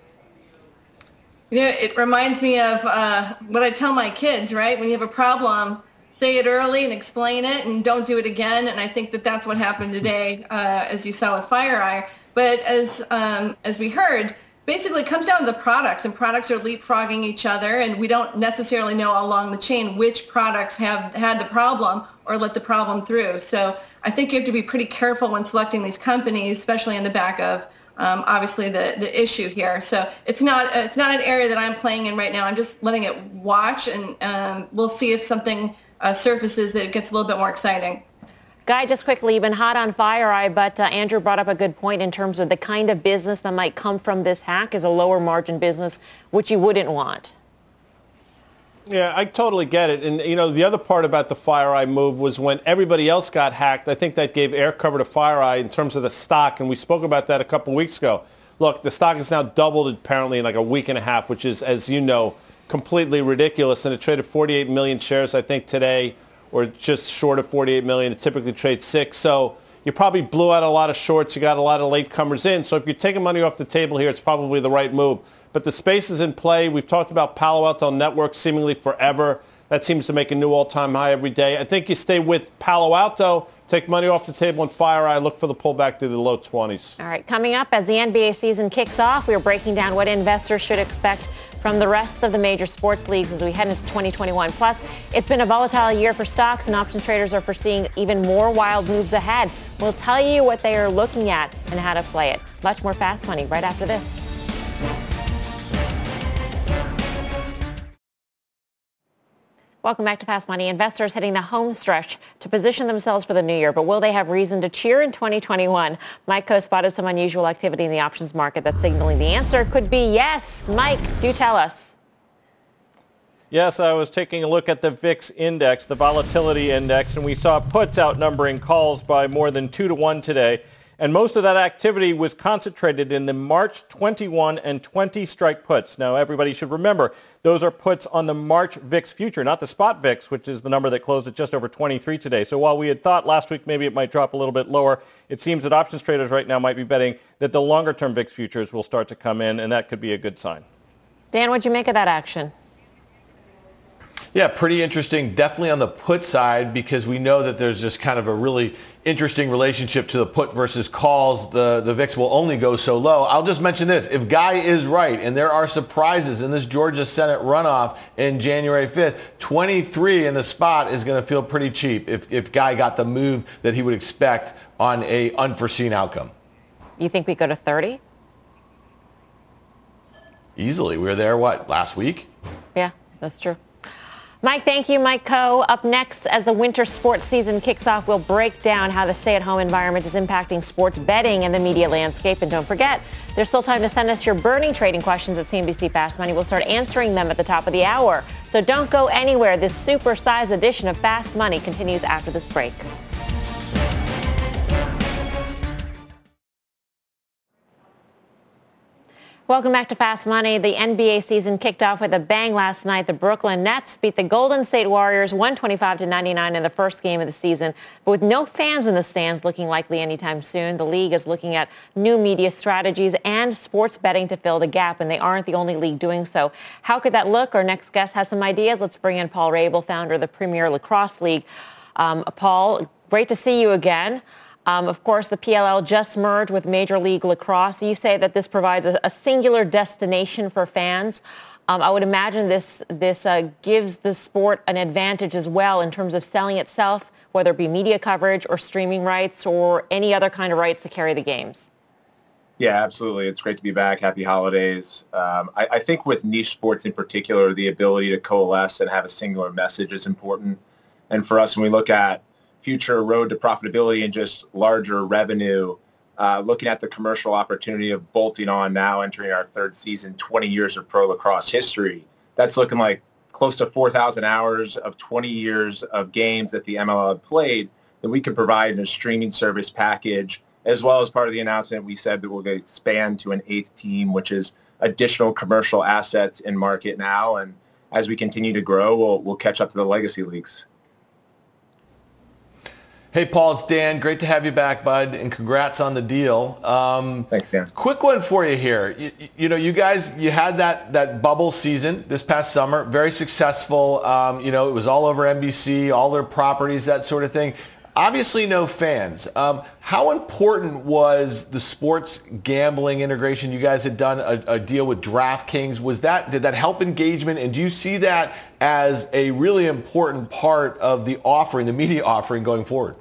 You know, it reminds me of uh, what I tell my kids, right? When you have a problem, say it early and explain it and don't do it again. And I think that that's what happened today, uh, as you saw with FireEye. But as um, as we heard, basically it comes down to the products, and products are leapfrogging each other, and we don't necessarily know along the chain which products have had the problem or let the problem through. So I think you have to be pretty careful when selecting these companies, especially in the back of um, obviously the, the issue here. So it's not it's not an area that I'm playing in right now. I'm just letting it watch, and um, we'll see if something uh, surfaces that gets a little bit more exciting. Guy, just quickly, you've been hot on FireEye, but uh, Andrew brought up a good point in terms of the kind of business that might come from this hack is a lower margin business, which you wouldn't want. Yeah, I totally get it. And, you know, the other part about the FireEye move was when everybody else got hacked, I think that gave air cover to FireEye in terms of the stock. And we spoke about that a couple weeks ago. Look, the stock has now doubled apparently in like a week and a half, which is, as you know, completely ridiculous. And it traded 48 million shares, I think, today or just short of 48 million. It typically trades six. So you probably blew out a lot of shorts. You got a lot of late comers in. So if you're taking money off the table here, it's probably the right move. But the space is in play. We've talked about Palo Alto Networks seemingly forever. That seems to make a new all-time high every day. I think you stay with Palo Alto, take money off the table and FireEye, look for the pullback to the low 20s. All right, coming up as the NBA season kicks off, we are breaking down what investors should expect from the rest of the major sports leagues as we head into 2021. Plus, it's been a volatile year for stocks and option traders are foreseeing even more wild moves ahead. We'll tell you what they are looking at and how to play it. Much more fast money right after this. Welcome back to Fast Money. Investors hitting the home stretch to position themselves for the new year, but will they have reason to cheer in 2021? Mike Khouw spotted some unusual activity in the options market that's signaling the answer could be yes. Mike, do tell us. Yes, I was taking a look at the VIX index, the volatility index, and we saw puts outnumbering calls by more than two to one today. And most of that activity was concentrated in the March 21 and 20 strike puts. Now, everybody should remember, those are puts on the March VIX future, not the spot VIX, which is the number that closed at just over 23 today. So while we had thought last week maybe it might drop a little bit lower, it seems that options traders right now might be betting that the longer-term VIX futures will start to come in, and that could be a good sign. Dan, what'd you make of that action? Yeah, pretty interesting. Definitely on the put side because we know that there's just kind of a really interesting relationship to the put versus calls. The, the VIX will only go so low. I'll just mention this. If Guy is right and there are surprises in this Georgia Senate runoff in January 5th, 23 in the spot is going to feel pretty cheap if, if Guy got the move that he would expect on a unforeseen outcome. You think we go to 30? Easily. We were there, what, last week? Yeah, that's true. Mike, thank you. Mike Khouw. Up next, as the winter sports season kicks off, we'll break down how the stay-at-home environment is impacting sports betting and the media landscape. And don't forget, there's still time to send us your burning trading questions at CNBC Fast Money. We'll start answering them at the top of the hour. So don't go anywhere. This super-sized edition of Fast Money continues after this break. Welcome back to Fast Money. The NBA season kicked off with a bang last night. The Brooklyn Nets beat the Golden State Warriors 125 to 99 in the first game of the season. But with no fans in the stands looking likely anytime soon, the league is looking at new media strategies and sports betting to fill the gap, and they aren't the only league doing so. How could that look? Our next guest has some ideas. Let's bring in Paul Rabil, founder of the Premier Lacrosse League. Um, Paul, great to see you again. Um, of course, the PLL just merged with Major League Lacrosse. You say that this provides a, a singular destination for fans. Um, I would imagine this this uh, gives the sport an advantage as well in terms of selling itself, whether it be media coverage or streaming rights or any other kind of rights to carry the games. Yeah, absolutely. It's great to be back. Happy holidays. Um, I, I, think with niche sports in particular, the ability to coalesce and have a singular message is important. And for us, when we look at future road to profitability and just larger revenue, uh, looking at the commercial opportunity of bolting on now entering our third season, 20 years of pro lacrosse history. That's looking like close to 4,000 hours of 20 years of games that the MLL played that we could provide in a streaming service package, as well as part of the announcement we said that we'll expand to an eighth team, which is additional commercial assets in market now. And as we continue to grow, we'll, we'll catch up to the legacy leagues. Hey, Paul, it's Dan. Great to have you back, bud, and congrats on the deal. Um, Thanks, Dan. Quick one for you here. You, you, know, you guys, you had that that bubble season this past summer, very successful. Um, you know, it was all over NBC, all their properties, that sort of thing. Obviously, no fans. Um, how important was the sports gambling integration? You guys had done a, a, deal with DraftKings. Was that did that help engagement? And do you see that as a really important part of the offering, the media offering going forward?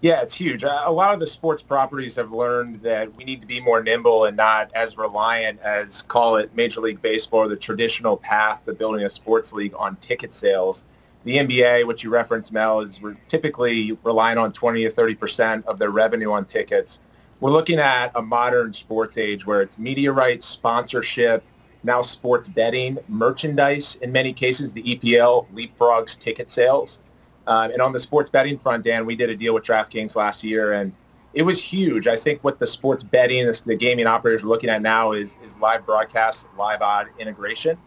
Yeah, it's huge. A lot of the sports properties have learned that we need to be more nimble and not as reliant as, call it Major League Baseball or the traditional path to building a sports league on ticket sales. The NBA, which you referenced, Mel, is typically relying on 20 to 30 percent of their revenue on tickets. We're looking at a modern sports age where it's media rights, sponsorship, now sports betting, merchandise. In many cases, the EPL leapfrogs ticket sales. Um, and on the sports betting front, Dan, we did a deal with DraftKings last year, and it was huge. I think what the sports betting, the gaming operators are looking at now is, is live broadcast, live odd integration.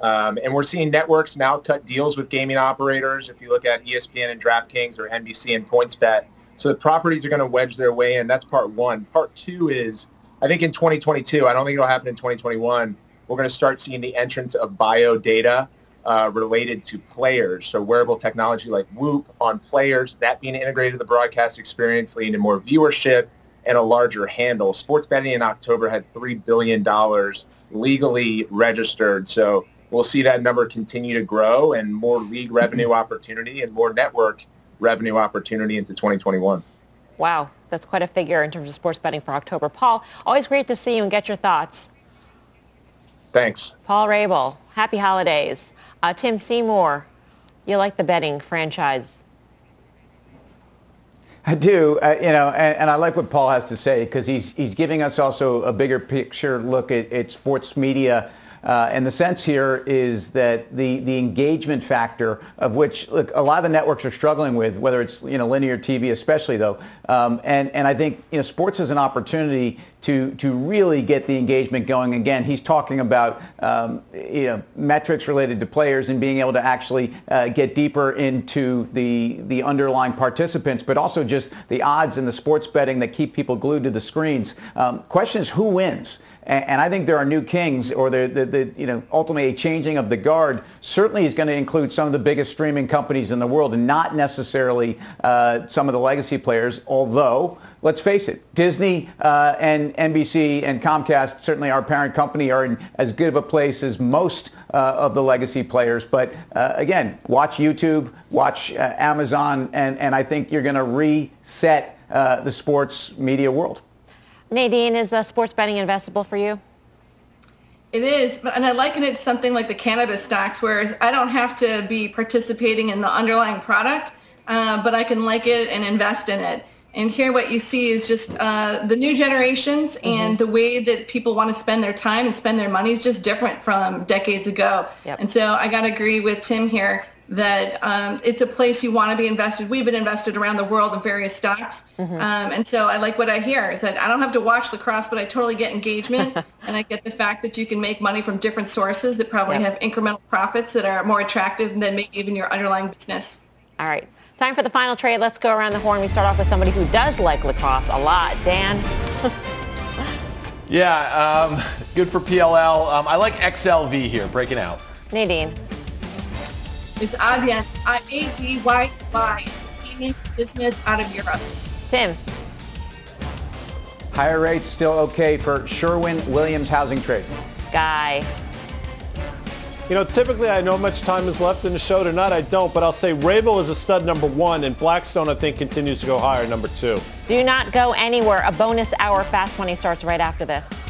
Um, and we're seeing networks now cut deals with gaming operators. If you look at ESPN and DraftKings or NBC and PointsBet, so the properties are going to wedge their way in. That's part one. Part two is, I think in 2022, I don't think it'll happen in 2021, we're going to start seeing the entrance of bio data uh, related to players. So wearable technology like Whoop on players, that being integrated to the broadcast experience, leading to more viewership and a larger handle. Sports betting in October had $3 billion legally registered. So we'll see that number continue to grow and more league revenue opportunity and more network revenue opportunity into 2021. Wow, that's quite a figure in terms of sports betting for October. Paul, always great to see you and get your thoughts. Thanks. Paul Rabil, happy holidays. Uh, Tim Seymour, you like the betting franchise. I do, uh, you know, and, and, I like what Paul has to say because he's he's giving us also a bigger picture look at, at sports media uh, and the sense here is that the, the engagement factor of which look, a lot of the networks are struggling with, whether it's you know linear TV especially though, um, and and I think you know sports is an opportunity to to really get the engagement going again. He's talking about um, you know metrics related to players and being able to actually uh, get deeper into the the underlying participants, but also just the odds and the sports betting that keep people glued to the screens. Um, question is who wins. And, I think there are new kings or the, the, the, you know, ultimately a changing of the guard certainly is going to include some of the biggest streaming companies in the world and not necessarily uh, some of the legacy players, although let's face it, Disney uh, and NBC and Comcast, certainly our parent company, are in as good of a place as most uh, of the legacy players. But uh, again, watch YouTube, watch uh, Amazon, and, and I think you're going to reset uh, the sports media world. Nadine, is uh, sports betting investable for you? It is, and I liken it to something like the cannabis stocks, where I don't have to be participating in the underlying product, uh, but I can like it and invest in it. And here what you see is just uh, the new generations mm-hmm. and the way that people want to spend their time and spend their money is just different from decades ago. Yep. And so I got to agree with Tim here that um, it's a place you want to be invested. We've been invested around the world in various stocks. Mm-hmm. Um, and so I like what I hear is that I don't have to watch lacrosse, but I totally get engagement. and I get the fact that you can make money from different sources that probably yep. have incremental profits that are more attractive than maybe even your underlying business. All right. Time for the final trade. Let's go around the horn. We start off with somebody who does like lacrosse a lot. Dan? yeah, um, good for PLL. Um, I like XLV here, breaking out. Nadine? It's Adyen, I-A-D-Y-Y, payment business out of Europe. Tim? Higher rates still okay for Sherwin-Williams housing trade. Guy? You know, typically I know much time is left in the show. Tonight I don't, but I'll say Rabil is a stud number one, and Blackstone I think continues to go higher, number two. Do not go anywhere. A bonus hour fast money starts right after this.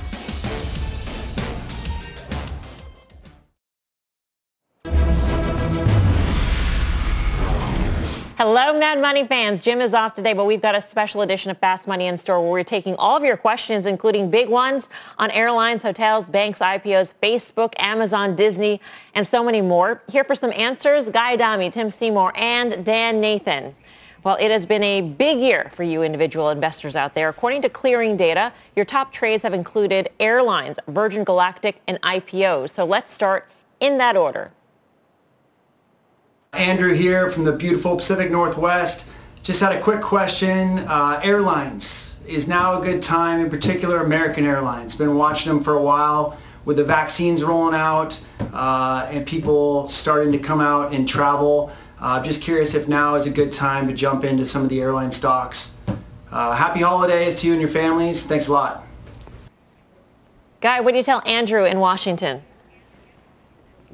Hello, Mad Money fans. Jim is off today, but we've got a special edition of Fast Money in store where we're taking all of your questions, including big ones on airlines, hotels, banks, IPOs, Facebook, Amazon, Disney, and so many more. Here for some answers, Guy Adami, Tim Seymour, and Dan Nathan. Well, it has been a big year for you individual investors out there. According to clearing data, your top trades have included airlines, Virgin Galactic, and IPOs. So let's start in that order. Andrew here from the beautiful Pacific Northwest. Just had a quick question. Uh, airlines, is now a good time, in particular American Airlines. Been watching them for a while with the vaccines rolling out uh, and people starting to come out and travel. Uh, just curious if now is a good time to jump into some of the airline stocks. Uh, happy holidays to you and your families. Thanks a lot. Guy, what do you tell Andrew in Washington?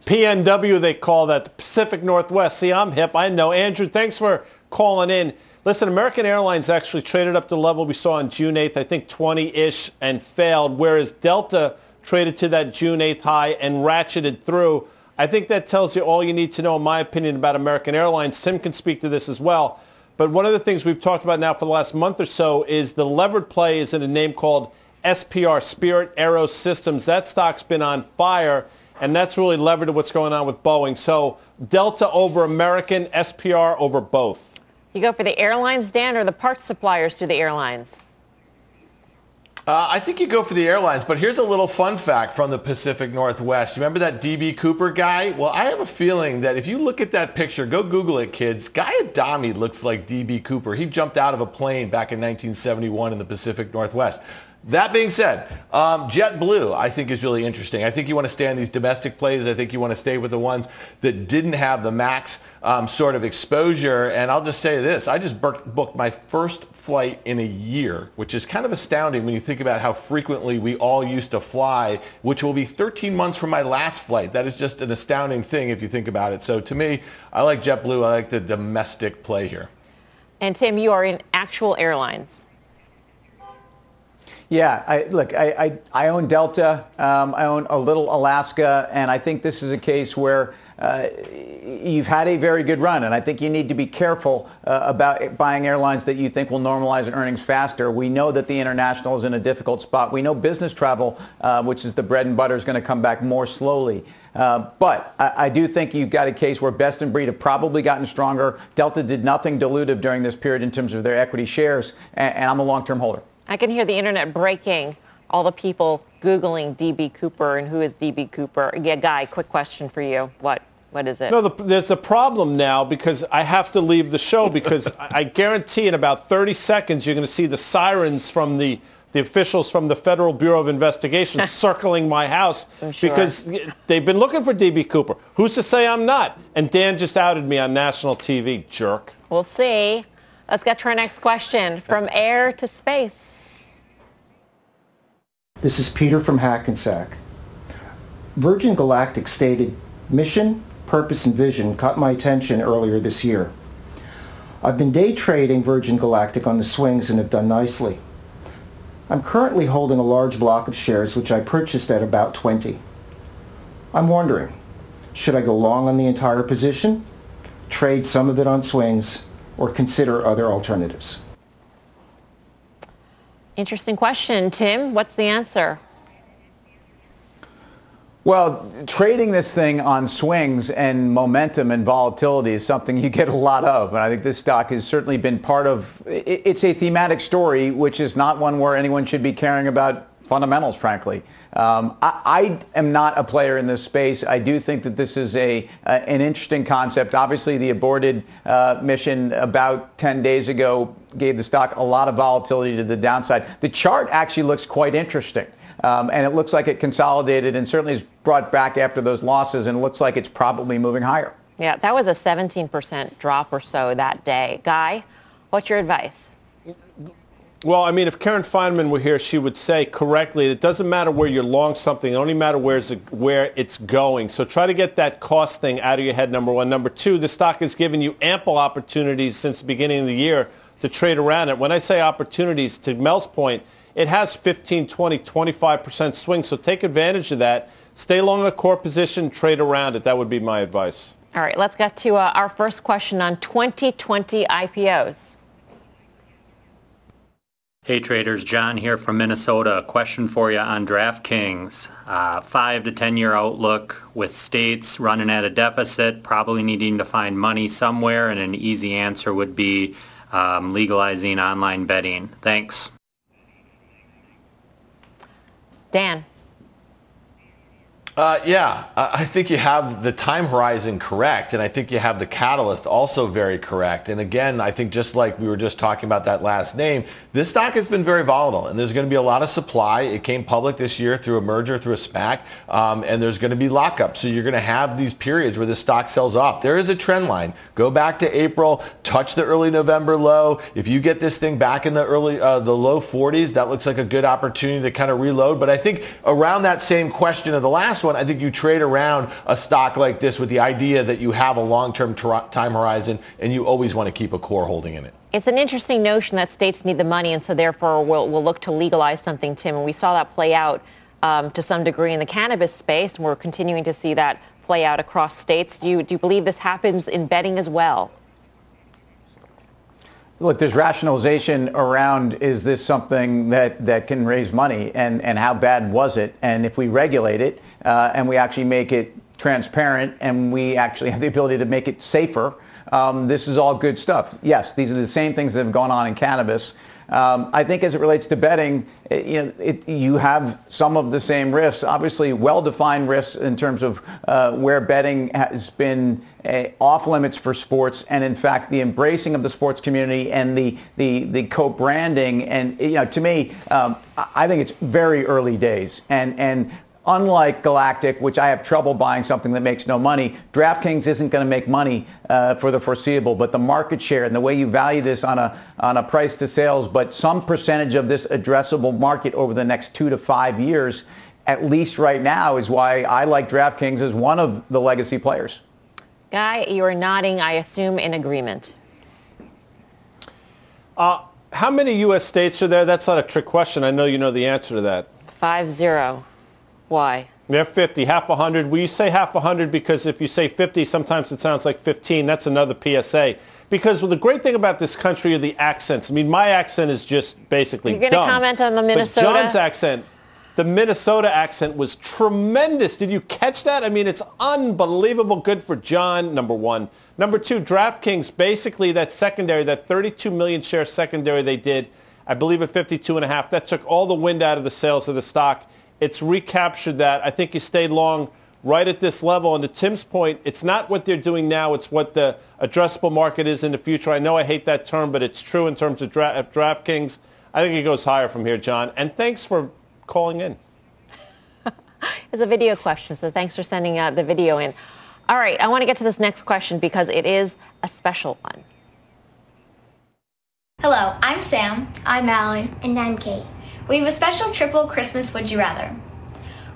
PNW, they call that the Pacific Northwest. See, I'm hip. I know. Andrew, thanks for calling in. Listen, American Airlines actually traded up to the level we saw on June 8th, I think 20-ish, and failed, whereas Delta traded to that June 8th high and ratcheted through. I think that tells you all you need to know, in my opinion, about American Airlines. Tim can speak to this as well. But one of the things we've talked about now for the last month or so is the levered play is in a name called SPR, Spirit Aero Systems. That stock's been on fire and that's really levered to what's going on with Boeing. So Delta over American, SPR over both. You go for the airlines, Dan, or the parts suppliers to the airlines? Uh, I think you go for the airlines, but here's a little fun fact from the Pacific Northwest. Remember that DB Cooper guy? Well, I have a feeling that if you look at that picture, go Google it, kids. Guy Adami looks like DB Cooper. He jumped out of a plane back in 1971 in the Pacific Northwest. That being said, um, JetBlue I think is really interesting. I think you want to stay on these domestic plays. I think you want to stay with the ones that didn't have the max um, sort of exposure. And I'll just say this, I just booked my first flight in a year, which is kind of astounding when you think about how frequently we all used to fly, which will be 13 months from my last flight. That is just an astounding thing if you think about it. So to me, I like JetBlue. I like the domestic play here. And Tim, you are in actual airlines. Yeah, I, look, I, I, I, own Delta, um, I own a little Alaska, and I think this is a case where uh, you've had a very good run, and I think you need to be careful uh, about buying airlines that you think will normalize earnings faster. We know that the international is in a difficult spot. We know business travel, uh, which is the bread and butter, is going to come back more slowly. Uh, but I, I, do think you've got a case where best and breed have probably gotten stronger. Delta did nothing dilutive during this period in terms of their equity shares, and, and I'm a long-term holder. I can hear the internet breaking. All the people Googling DB Cooper and who is DB Cooper. Yeah, Guy, quick question for you. What? What is it? No, the, there's a problem now because I have to leave the show because I guarantee in about 30 seconds you're going to see the sirens from the the officials from the Federal Bureau of Investigation circling my house sure. because they've been looking for DB Cooper. Who's to say I'm not? And Dan just outed me on national TV, jerk. We'll see. Let's get to our next question. From air to space. This is Peter from Hackensack. Virgin Galactic stated mission, purpose, and vision caught my attention earlier this year. I've been day trading Virgin Galactic on the swings and have done nicely. I'm currently holding a large block of shares which I purchased at about 20. I'm wondering, should I go long on the entire position, trade some of it on swings, or consider other alternatives? Interesting question. Tim, what's the answer? Well, trading this thing on swings and momentum and volatility is something you get a lot of. And I think this stock has certainly been part of, it's a thematic story, which is not one where anyone should be caring about fundamentals, frankly. Um, I, I, am not a player in this space. I do think that this is a an interesting concept. Obviously, the aborted uh, mission about 10 days ago gave the stock a lot of volatility to the downside. The chart actually looks quite interesting. Um, and it looks like it consolidated and certainly is brought back after those losses and it looks like it's probably moving higher. Yeah, that was a 17% drop or so that day. Guy, what's your advice? Well, I mean, if Karen Finerman were here, she would say correctly, it doesn't matter where you're long something. It only matters where it's, where it's going. So try to get that cost thing out of your head, number one. Number two, the stock has given you ample opportunities since the beginning of the year to trade around it. When I say opportunities, to Mel's point, it has 15, 20, 25% swing. So take advantage of that. Stay long a core position, trade around it. That would be my advice. All right, let's get to uh, our first question on 2020 IPOs. Hey traders, John here from Minnesota. A question for you on DraftKings. Uh, five to 10 year outlook with states running at a deficit, probably needing to find money somewhere, and an easy answer would be um, legalizing online betting. Thanks. Dan. Uh, yeah, I think you have the time horizon correct, and I think you have the catalyst also very correct. And again, I think just like we were just talking about that last name, this stock has been very volatile, and there's going to be a lot of supply. It came public this year through a merger, through a SPAC, um, and there's going to be lockup. So you're going to have these periods where the stock sells off. There is a trend line. Go back to April, touch the early November low. If you get this thing back in the early, uh, the low 40s, that looks like a good opportunity to kind of reload. But I think around that same question of the last one one, I think you trade around a stock like this with the idea that you have a long-term time horizon and you always want to keep a core holding in it. It's an interesting notion that states need the money and so therefore we'll, we'll look to legalize something, Tim. And we saw that play out um, to some degree in the cannabis space and we're continuing to see that play out across states. Do you, do you believe this happens in betting as well? Look, there's rationalization around is this something that, that can raise money and, and how bad was it? And if we regulate it uh, and we actually make it transparent and we actually have the ability to make it safer, um, this is all good stuff. Yes, these are the same things that have gone on in cannabis. Um, I think as it relates to betting, it, you, know, it, you have some of the same risks. Obviously, well-defined risks in terms of uh, where betting has been uh, off limits for sports, and in fact, the embracing of the sports community and the the the co-branding. And you know, to me, um, I think it's very early days, and and Unlike Galactic, which I have trouble buying something that makes no money, DraftKings isn't going to make money uh, for the foreseeable. But the market share and the way you value this on a on a price to sales, but some percentage of this addressable market over the next two to five years, at least right now, is why I like DraftKings as one of the legacy players. Guy, you are nodding, I assume, in agreement. Uh, how many U.S. states are there? That's not a trick question. I know you know the answer to that. Five zero. Why? They're 50, half a 100. Well, you say half a 100 because if you say 50, sometimes it sounds like 15. That's another PSA. Because the great thing about this country are the accents. I mean, my accent is just basically You're going to comment on the Minnesota? But John's accent, the Minnesota accent was tremendous. Did you catch that? I mean, it's unbelievable good for John, number one. Number two, DraftKings, basically that secondary, that 32 million share secondary they did, I believe at 52 and a half, that took all the wind out of the sails of the stock it's recaptured that. I think you stayed long right at this level. And to Tim's point, it's not what they're doing now. It's what the addressable market is in the future. I know I hate that term, but it's true in terms of, dra- DraftKings. I think it goes higher from here, John. And thanks for calling in. It's a video question, so thanks for sending uh, the video in. All right, I want to get to this next question because it is a special one. Hello, I'm Sam. I'm Allie. And I'm Kate. We have a special triple Christmas Would You Rather.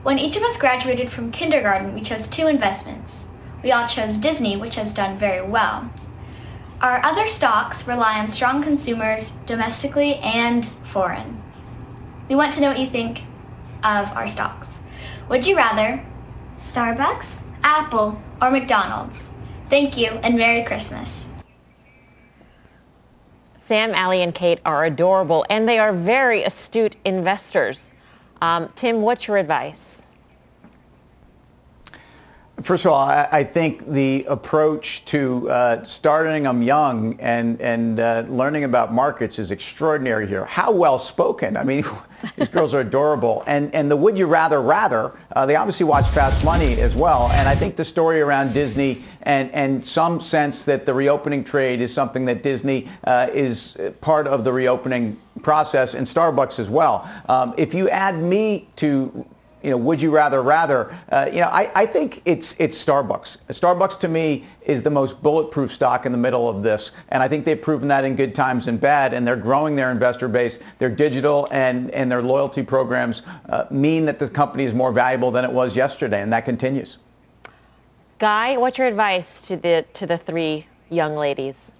When each of us graduated from kindergarten, we chose two investments. We all chose Disney, which has done very well. Our other stocks rely on strong consumers domestically and foreign. We want to know what you think of our stocks. Would you rather Starbucks, Apple, or McDonald's? Thank you and Merry Christmas. Sam, Allie, and Kate are adorable, and they are very astute investors. Um, Tim, what's your advice? First of all, I, I think the approach to uh, starting them young and, and uh, learning about markets is extraordinary here. How well spoken. I mean, these girls are adorable. And, and the would you rather rather, uh, they obviously watch Fast Money as well. And I think the story around Disney and, and some sense that the reopening trade is something that Disney uh, is part of the reopening process and Starbucks as well. Um, if you add me to you know, would you rather rather? Uh, you know, I, I think it's it's Starbucks. Starbucks to me is the most bulletproof stock in the middle of this, and I think they've proven that in good times and bad. And they're growing their investor base. Their digital and and their loyalty programs uh, mean that the company is more valuable than it was yesterday, and that continues. Guy, what's your advice to the to the three young ladies?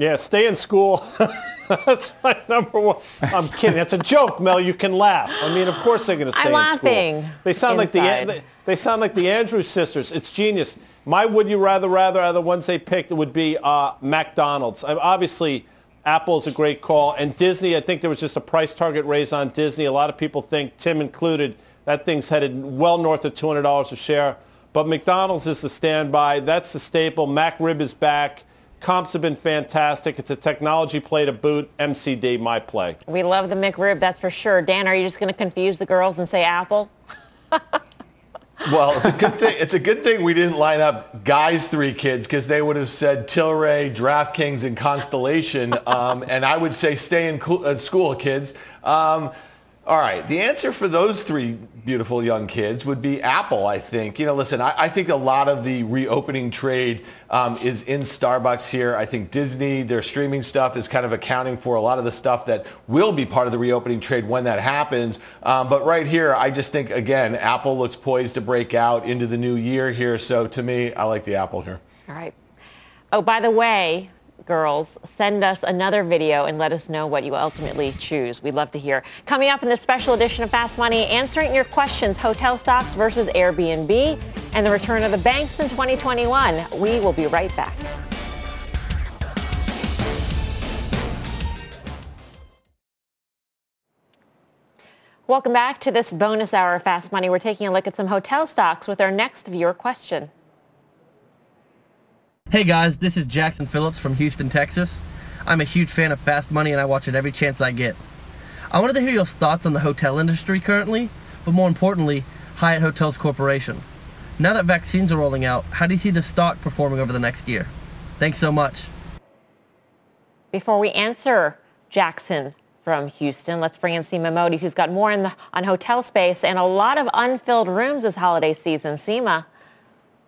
Yeah, stay in school. That's my number one. I'm kidding. That's a joke, Mel. You can laugh. I mean, of course they're going to stay I'm in laughing school. They sound like the they, they sound like the Andrews sisters. It's genius. My would you rather rather are the ones they picked It would be uh, McDonald's. I, obviously, Apple's a great call, and Disney. I think there was just a price target raise on Disney. A lot of people think, Tim included, that thing's headed well north of $200 a share. But McDonald's is the standby. That's the staple. McRib is back. Comps have been fantastic. It's a technology play to boot. MCD, my play. We love the McRib, that's for sure. Dan, are you just going to confuse the girls and say Apple? well, it's a good thing. It's a good thing we didn't line up guys' three kids because they would have said Tilray, DraftKings, and Constellation, um, and I would say stay in co- uh, school, kids. Um, all right. The answer for those three beautiful young kids would be Apple, I think. You know, listen, I, I think a lot of the reopening trade um, is in Starbucks here. I think Disney, their streaming stuff is kind of accounting for a lot of the stuff that will be part of the reopening trade when that happens. Um, but right here, I just think, again, Apple looks poised to break out into the new year here. So to me, I like the Apple here. All right. Oh, by the way, girls, send us another video and let us know what you ultimately choose. We'd love to hear. Coming up in this special edition of Fast Money, answering your questions, hotel stocks versus Airbnb, and the return of the banks in 2021. We will be right back. Welcome back to this bonus hour of Fast Money. We're taking a look at some hotel stocks with our next viewer question. Hey guys, this is Jackson Phillips from Houston, Texas. I'm a huge fan of Fast Money and I watch it every chance I get. I wanted to hear your thoughts on the hotel industry currently, but more importantly, Hyatt Hotels Corporation. Now that vaccines are rolling out, how do you see the stock performing over the next year? Thanks so much. Before we answer Jackson from Houston, let's bring in Seema Modi, who's got more the, on hotel space and a lot of unfilled rooms this holiday season. Seema.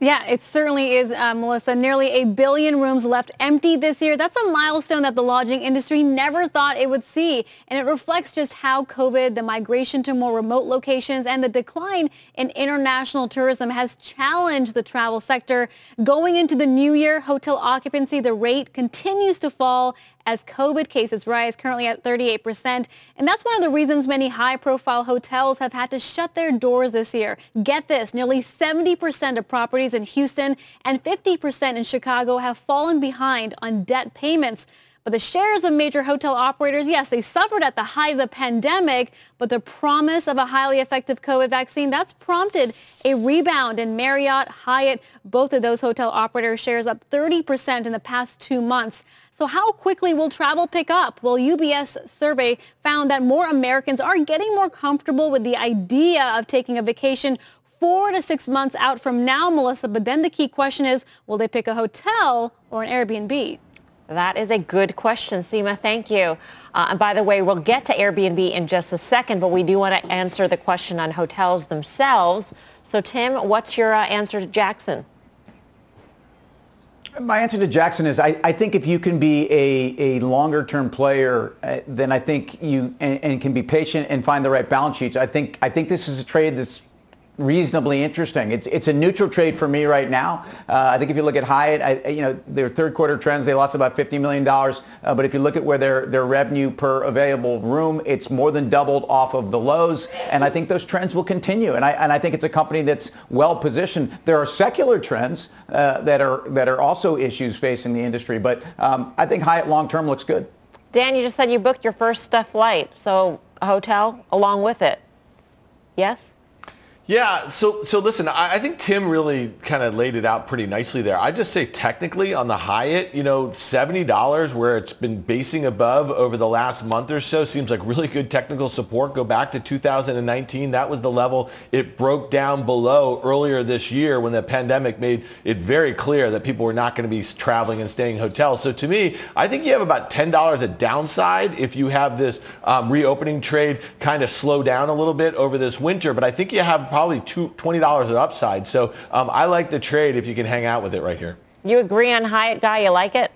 Yeah, it certainly is, uh, Melissa. Nearly a billion rooms left empty this year. That's a milestone that the lodging industry never thought it would see. And it reflects just how COVID, the migration to more remote locations, and the decline in international tourism has challenged the travel sector. Going into the new year, hotel occupancy, the rate continues to fall as COVID cases rise, currently at 38%. And that's one of the reasons many high-profile hotels have had to shut their doors this year. Get this, nearly 70% of properties in Houston and 50% in Chicago have fallen behind on debt payments. But the shares of major hotel operators, yes, they suffered at the height of the pandemic, but the promise of a highly effective COVID vaccine, that's prompted a rebound in Marriott, Hyatt, both of those hotel operator shares up 30% in the past two months. So how quickly will travel pick up? Well, UBS survey found that more Americans are getting more comfortable with the idea of taking a vacation four to six months out from now, Melissa. But then the key question is, will they pick a hotel or an Airbnb? That is a good question, Seema. Thank you. Uh, and by the way, we'll get to Airbnb in just a second, but we do want to answer the question on hotels themselves. So, Tim, what's your uh, answer to Jackson? My answer to Jackson is I, I think if you can be a, a longer term player, uh, then I think you and, and, can be patient and find the right balance sheets. I think I think this is a trade that's reasonably interesting. It's, it's a neutral trade for me right now. Uh, I think if you look at Hyatt, I, you know, their third quarter trends, they lost about $50 million. Uh, but if you look at where their, their revenue per available room, it's more than doubled off of the lows. And I think those trends will continue. And I, and I think it's a company that's well positioned. There are secular trends uh, that, are, that are also issues facing the industry. But um, I think Hyatt long term looks good. Dan, you just said you booked your first flight. So a hotel along with it. Yes? Yeah, so so listen, I, I think Tim really kind of laid it out pretty nicely there. I just say technically on the Hyatt, you know, seventy dollars where it's been basing above over the last month or so seems like really good technical support. Go back to 2019, that was the level it broke down below earlier this year when the pandemic made it very clear that people were not going to be traveling and staying in hotels. So to me, I think you have about ten dollars a downside if you have this um, reopening trade kind of slow down a little bit over this winter. But I think you have probably two, $20 of upside. So um, I like the trade if you can hang out with it right here. You agree on Hyatt, Guy? You like it?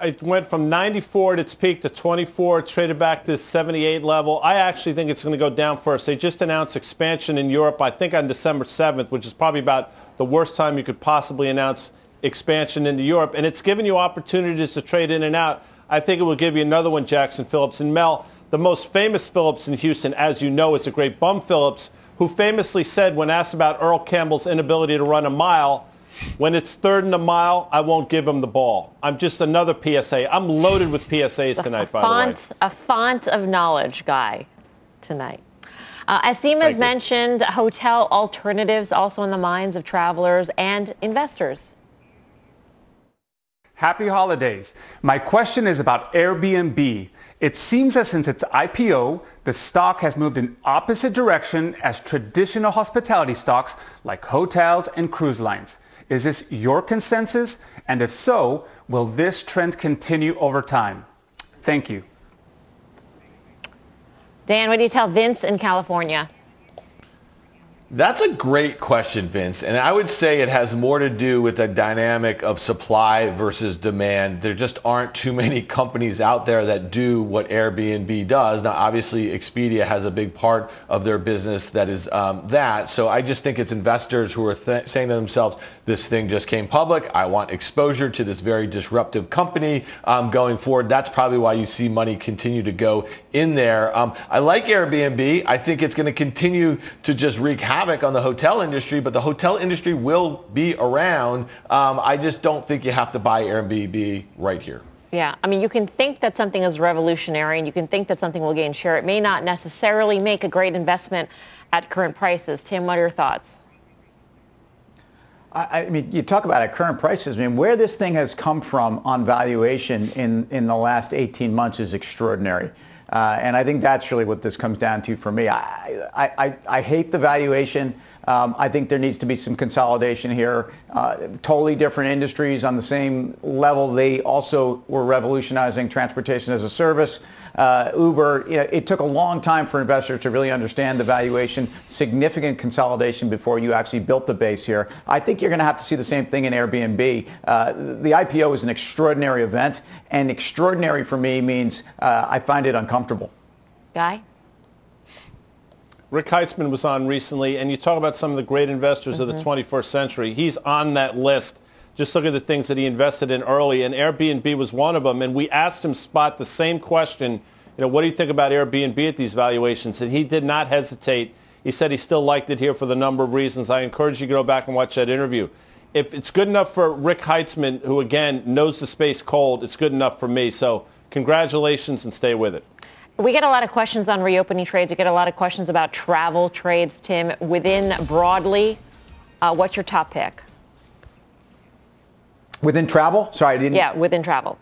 It went from 94 at its peak to 24, traded back to 78 level. I actually think it's going to go down first. They just announced expansion in Europe, I think on December 7th, which is probably about the worst time you could possibly announce expansion into Europe. And it's given you opportunities to trade in and out. I think it will give you another one, Jackson Phillips. And Mel, the most famous Phillips in Houston, as you know, is a great Bum Phillips, who famously said when asked about Earl Campbell's inability to run a mile, when it's third and a mile, I won't give him the ball. I'm just another PSA. I'm loaded with PSAs tonight, by font, the way. A font of knowledge guy tonight. Uh, as Seema has mentioned, hotel alternatives also in the minds of travelers and investors. Happy holidays. My question is about Airbnb. It seems that since its IPO, the stock has moved in opposite direction as traditional hospitality stocks like hotels and cruise lines. Is this your consensus? And if so, will this trend continue over time? Thank you. Dan, what do you tell Vince in California? That's a great question, Vince. And I would say it has more to do with the dynamic of supply versus demand. There just aren't too many companies out there that do what Airbnb does. Now, obviously, Expedia has a big part of their business that is um, that. So I just think it's investors who are th- saying to themselves, this thing just came public. I want exposure to this very disruptive company um, going forward. That's probably why you see money continue to go in there. Um, I like Airbnb. I think it's going to continue to just wreak havoc on the hotel industry, but the hotel industry will be around. Um, I just don't think you have to buy Airbnb right here. Yeah, I mean, you can think that something is revolutionary and you can think that something will gain share. It may not necessarily make a great investment at current prices. Tim, what are your thoughts? I, mean, you talk about at current prices. I mean, where this thing has come from on valuation in, in the last 18 months is extraordinary. Uh, and I think that's really what this comes down to for me. I, I, I, hate the valuation. Um, I think there needs to be some consolidation here. Uh, totally different industries on the same level. They also were revolutionizing transportation as a service. Uh, Uber, you know, it took a long time for investors to really understand the valuation, significant consolidation before you actually built the base here. I think you're going to have to see the same thing in Airbnb. Uh, the IPO is an extraordinary event, and extraordinary for me means uh, I find it uncomfortable. Guy? Rick Heitzmann was on recently, and you talk about some of the great investors mm-hmm. of the 21st mm-hmm. century. He's on that list. Just look at the things that he invested in early, and Airbnb was one of them. And we asked him spot the same question, you know, what do you think about Airbnb at these valuations? And he did not hesitate. He said he still liked it here for the number of reasons. I encourage you to go back and watch that interview. If it's good enough for Rick Heitzmann, who again knows the space cold, it's good enough for me. So congratulations and stay with it. We get a lot of questions on reopening trades. We get a lot of questions about travel trades, Tim. Within broadly, uh, what's your top pick? Within travel? Sorry, I didn't. Yeah, within travel.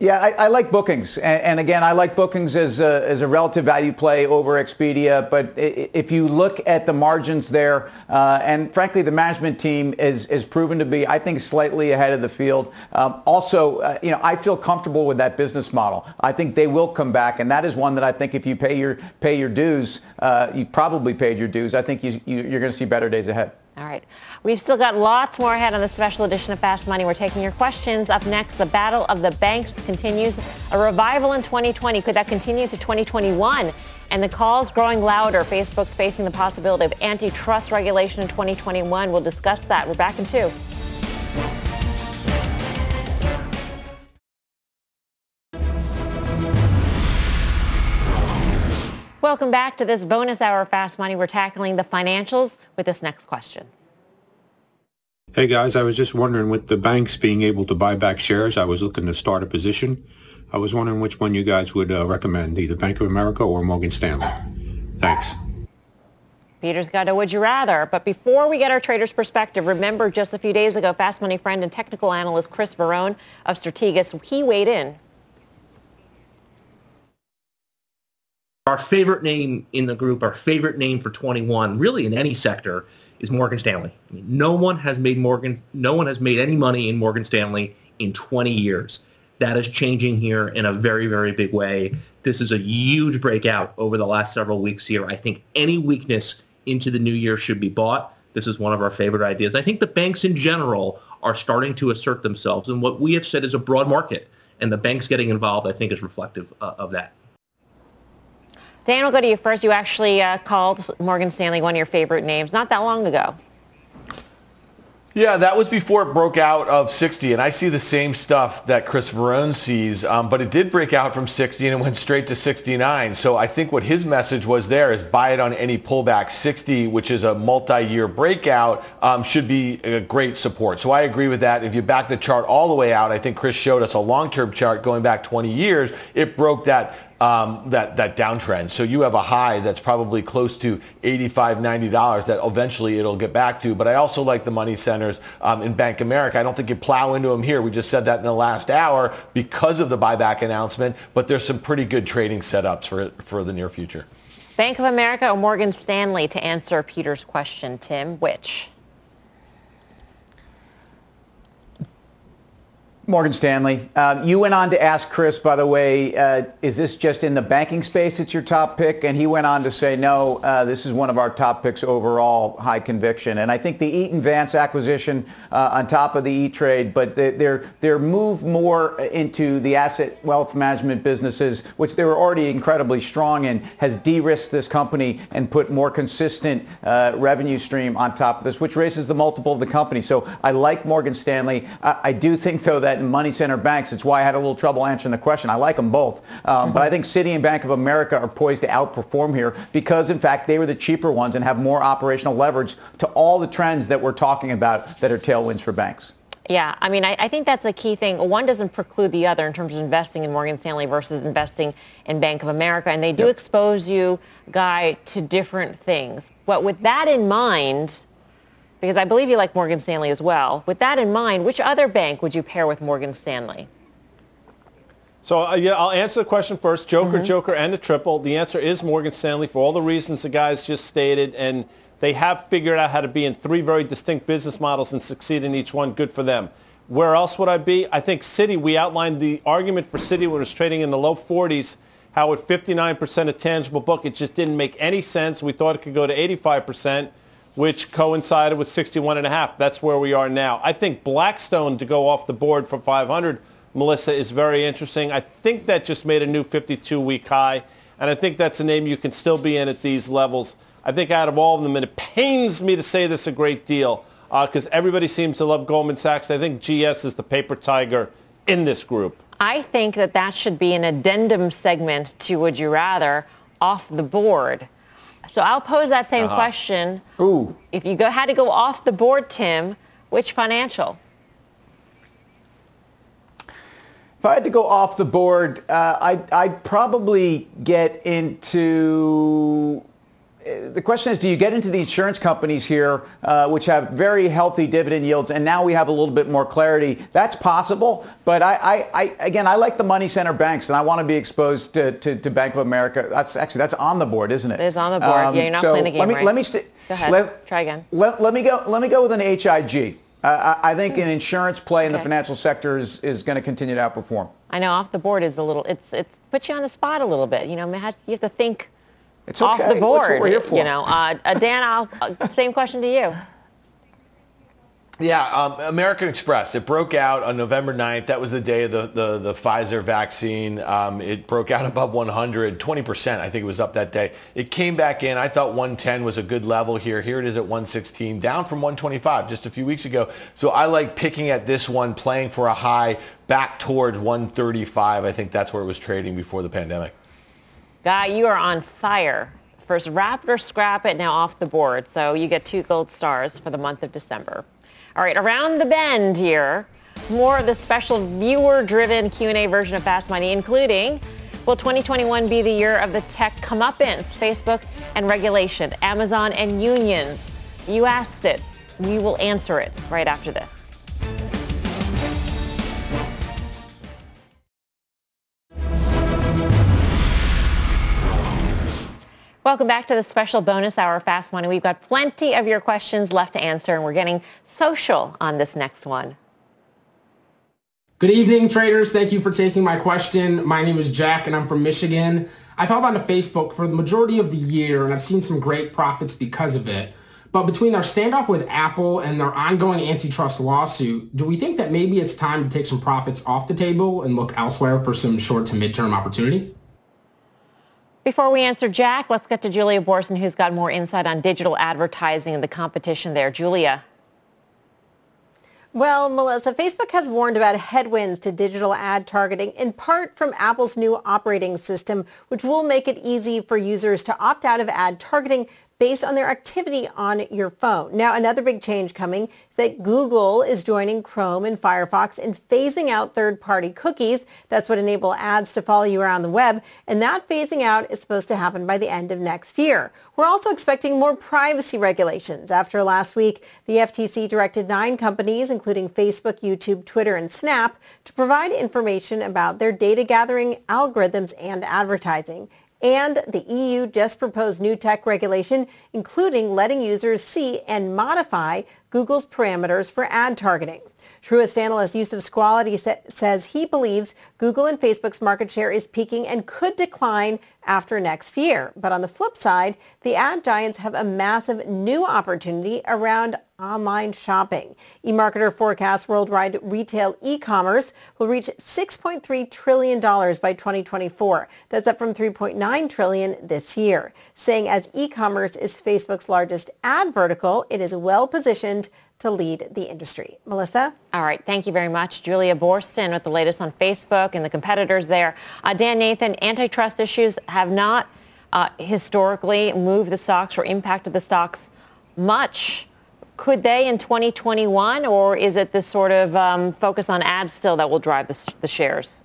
Yeah, I, I like bookings, and, and, again, I like bookings as a, as a relative value play over Expedia. But if you look at the margins there, uh, and frankly, the management team is is proven to be, I think, slightly ahead of the field. Um, also, uh, you know, I feel comfortable with that business model. I think they will come back, and that is one that I think if you pay your pay your dues, uh, you probably paid your dues. I think you, you you're going to see better days ahead. All right. We've still got lots more ahead on the special edition of Fast Money. We're taking your questions. Up next, the battle of the banks continues. A revival in 2020. Could that continue to 2021? And the calls growing louder. Facebook's facing the possibility of antitrust regulation in 2021. We'll discuss that. We're back in two. Welcome back to this bonus hour of Fast Money. We're tackling the financials with this next question. Hey guys, I was just wondering with the banks being able to buy back shares, I was looking to start a position. I was wondering which one you guys would uh, recommend, either Bank of America or Morgan Stanley. Thanks. Peter's got a would you rather. But before we get our trader's perspective, remember just a few days ago, Fast Money friend and technical analyst Chris Verrone of Strategas, he weighed in Our favorite name in the group, our favorite name for 21, really in any sector, is Morgan Stanley. I mean, no one has made Morgan, no one has made any money in Morgan Stanley in 20 years. That is changing here in a very, very big way. This is a huge breakout over the last several weeks here. I think any weakness into the new year should be bought. This is one of our favorite ideas. I think the banks in general are starting to assert themselves, and what we have said is a broad market, and the banks getting involved, I think, is reflective uh, of that. Dan, we'll go to you first. You actually uh, called Morgan Stanley one of your favorite names not that long ago. Yeah, that was before it broke out of 60, and I see the same stuff that Chris Verrone sees, um, but it did break out from 60 and it went straight to 69. So I think what his message was there is buy it on any pullback. 60, which is a multi-year breakout, um, should be a great support. So I agree with that. If you back the chart all the way out, I think Chris showed us a long-term chart going back 20 years. It broke that um, that, that downtrend. So you have a high that's probably close to $85, $90 that eventually it'll get back to. But I also like the money centers um, in Bank America. I don't think you plow into them here. We just said that in the last hour because of the buyback announcement. But there's some pretty good trading setups for, for the near future. Bank of America or Morgan Stanley to answer Peter's question, Tim? Which? Morgan Stanley. Uh, you went on to ask Chris, by the way, uh, is this just in the banking space it's your top pick? And he went on to say, no, uh, this is one of our top picks overall, high conviction. And I think the Eaton Vance acquisition uh, on top of the E-Trade, but their, their move more into the asset wealth management businesses, which they were already incredibly strong in, has de-risked this company and put more consistent uh, revenue stream on top of this, which raises the multiple of the company. So I like Morgan Stanley. I, I do think, though, that and money center banks. It's why I had a little trouble answering the question. I like them both. Um, mm-hmm. But I think Citi and Bank of America are poised to outperform here because, in fact, they were the cheaper ones and have more operational leverage to all the trends that we're talking about that are tailwinds for banks. Yeah, I mean, I, I, think that's a key thing. One doesn't preclude the other in terms of investing in Morgan Stanley versus investing in Bank of America. And they do yep. expose you, Guy, to different things. But with that in mind, because I believe you like Morgan Stanley as well. With that in mind, which other bank would you pair with Morgan Stanley? So uh, yeah, I'll answer the question first. Joker, mm-hmm. Joker, and the triple. The answer is Morgan Stanley for all the reasons the guys just stated, and they have figured out how to be in three very distinct business models and succeed in each one. Good for them. Where else would I be? I think Citi. We outlined the argument for Citi when it was trading in the low 40s. How at 59% of tangible book, it just didn't make any sense. We thought it could go to 85% which coincided with 61 and a half. That's where we are now. I think Blackstone to go off the board for 500, Melissa, is very interesting. I think that just made a new 52-week high, and I think that's a name you can still be in at these levels. I think out of all of them, and it pains me to say this a great deal, because uh, everybody seems to love Goldman Sachs. I think GS is the paper tiger in this group. I think that that should be an addendum segment to Would You Rather off the board so I'll pose that same uh-huh. question. Ooh. If you go, had to go off the board, Tim, which financial? If I had to go off the board, uh, I'd, I'd, probably get into the question is, do you get into the insurance companies here, uh, which have very healthy dividend yields, and now we have a little bit more clarity? That's possible, but I, I, I again, I like the money center banks, and I want to be exposed to, to, to, Bank of America. That's actually that's on the board, isn't it? It is on the board. Um, yeah, you're not so playing the game let me, right. Let me st- Go ahead. Let, Try again. Let, let me go. Let me go with an HIG. Uh, I think an insurance play in the financial sector is, is going to continue to outperform. I know off the board is a little. It's it's puts you on the spot a little bit. You know, you have to think it's okay. off the board. That's what we're here for. You know, uh, uh, Dan, I'll, uh, same question to you. Yeah, um, American Express. It broke out on November 9th. That was the day of the, the, the Pfizer vaccine. Um, it broke out above 100, 20%, I think it was up that day. It came back in. I thought 110 was a good level here. Here it is at 116, down from 125 just a few weeks ago. So I like picking at this one, playing for a high back towards 135. I think that's where it was trading before the pandemic. Guy, you are on fire. First wrap it or scrap it, now off the board. So you get two gold stars for the month of December. All right, around the bend here, more of the special viewer-driven Q&A version of Fast Money, including will 2021 be the year of the tech comeuppance, Facebook and regulation, Amazon and unions? You asked it. We will answer it right after this. Welcome back to the special bonus hour Fast Money. We've got plenty of your questions left to answer, and we're getting social on this next one. Good evening, traders. Thank you for taking my question. My name is Jack, and I'm from Michigan. I've held onto Facebook for the majority of the year, and I've seen some great profits because of it. But between our standoff with Apple and their ongoing antitrust lawsuit, do we think that maybe it's time to take some profits off the table and look elsewhere for some short to midterm opportunity? Before we answer Jack, let's get to Julia Boorstin, who's got more insight on digital advertising and the competition there. Julia. Well, Melissa, Facebook has warned about headwinds to digital ad targeting, in part from Apple's new operating system, which will make it easy for users to opt out of ad targeting based on their activity on your phone. Now, another big change coming is that Google is joining Chrome and Firefox in phasing out third-party cookies. That's what enable ads to follow you around the web. And that phasing out is supposed to happen by the end of next year. We're also expecting more privacy regulations. After last week, the FTC directed nine companies, including Facebook, YouTube, Twitter, and Snap, to provide information about their data gathering algorithms and advertising. And the EU just proposed new tech regulation, including letting users see and modify Google's parameters for ad targeting. Truist analyst Youssef Squali sa- says he believes Google and Facebook's market share is peaking and could decline after next year. But on the flip side, the ad giants have a massive new opportunity around online shopping. eMarketer forecasts worldwide retail e-commerce will reach $6.3 trillion by 2024. That's up from 3.9 trillion this year, saying as e-commerce is Facebook's largest ad vertical, it is well positioned to lead the industry. Melissa? All right. Thank you very much. Julia Boorstin with the latest on Facebook and the competitors there. Uh, Dan Nathan, antitrust issues have not uh, historically moved the stocks or impacted the stocks much. Could they in 2021, or is it this sort of um, focus on ads still that will drive the, the shares?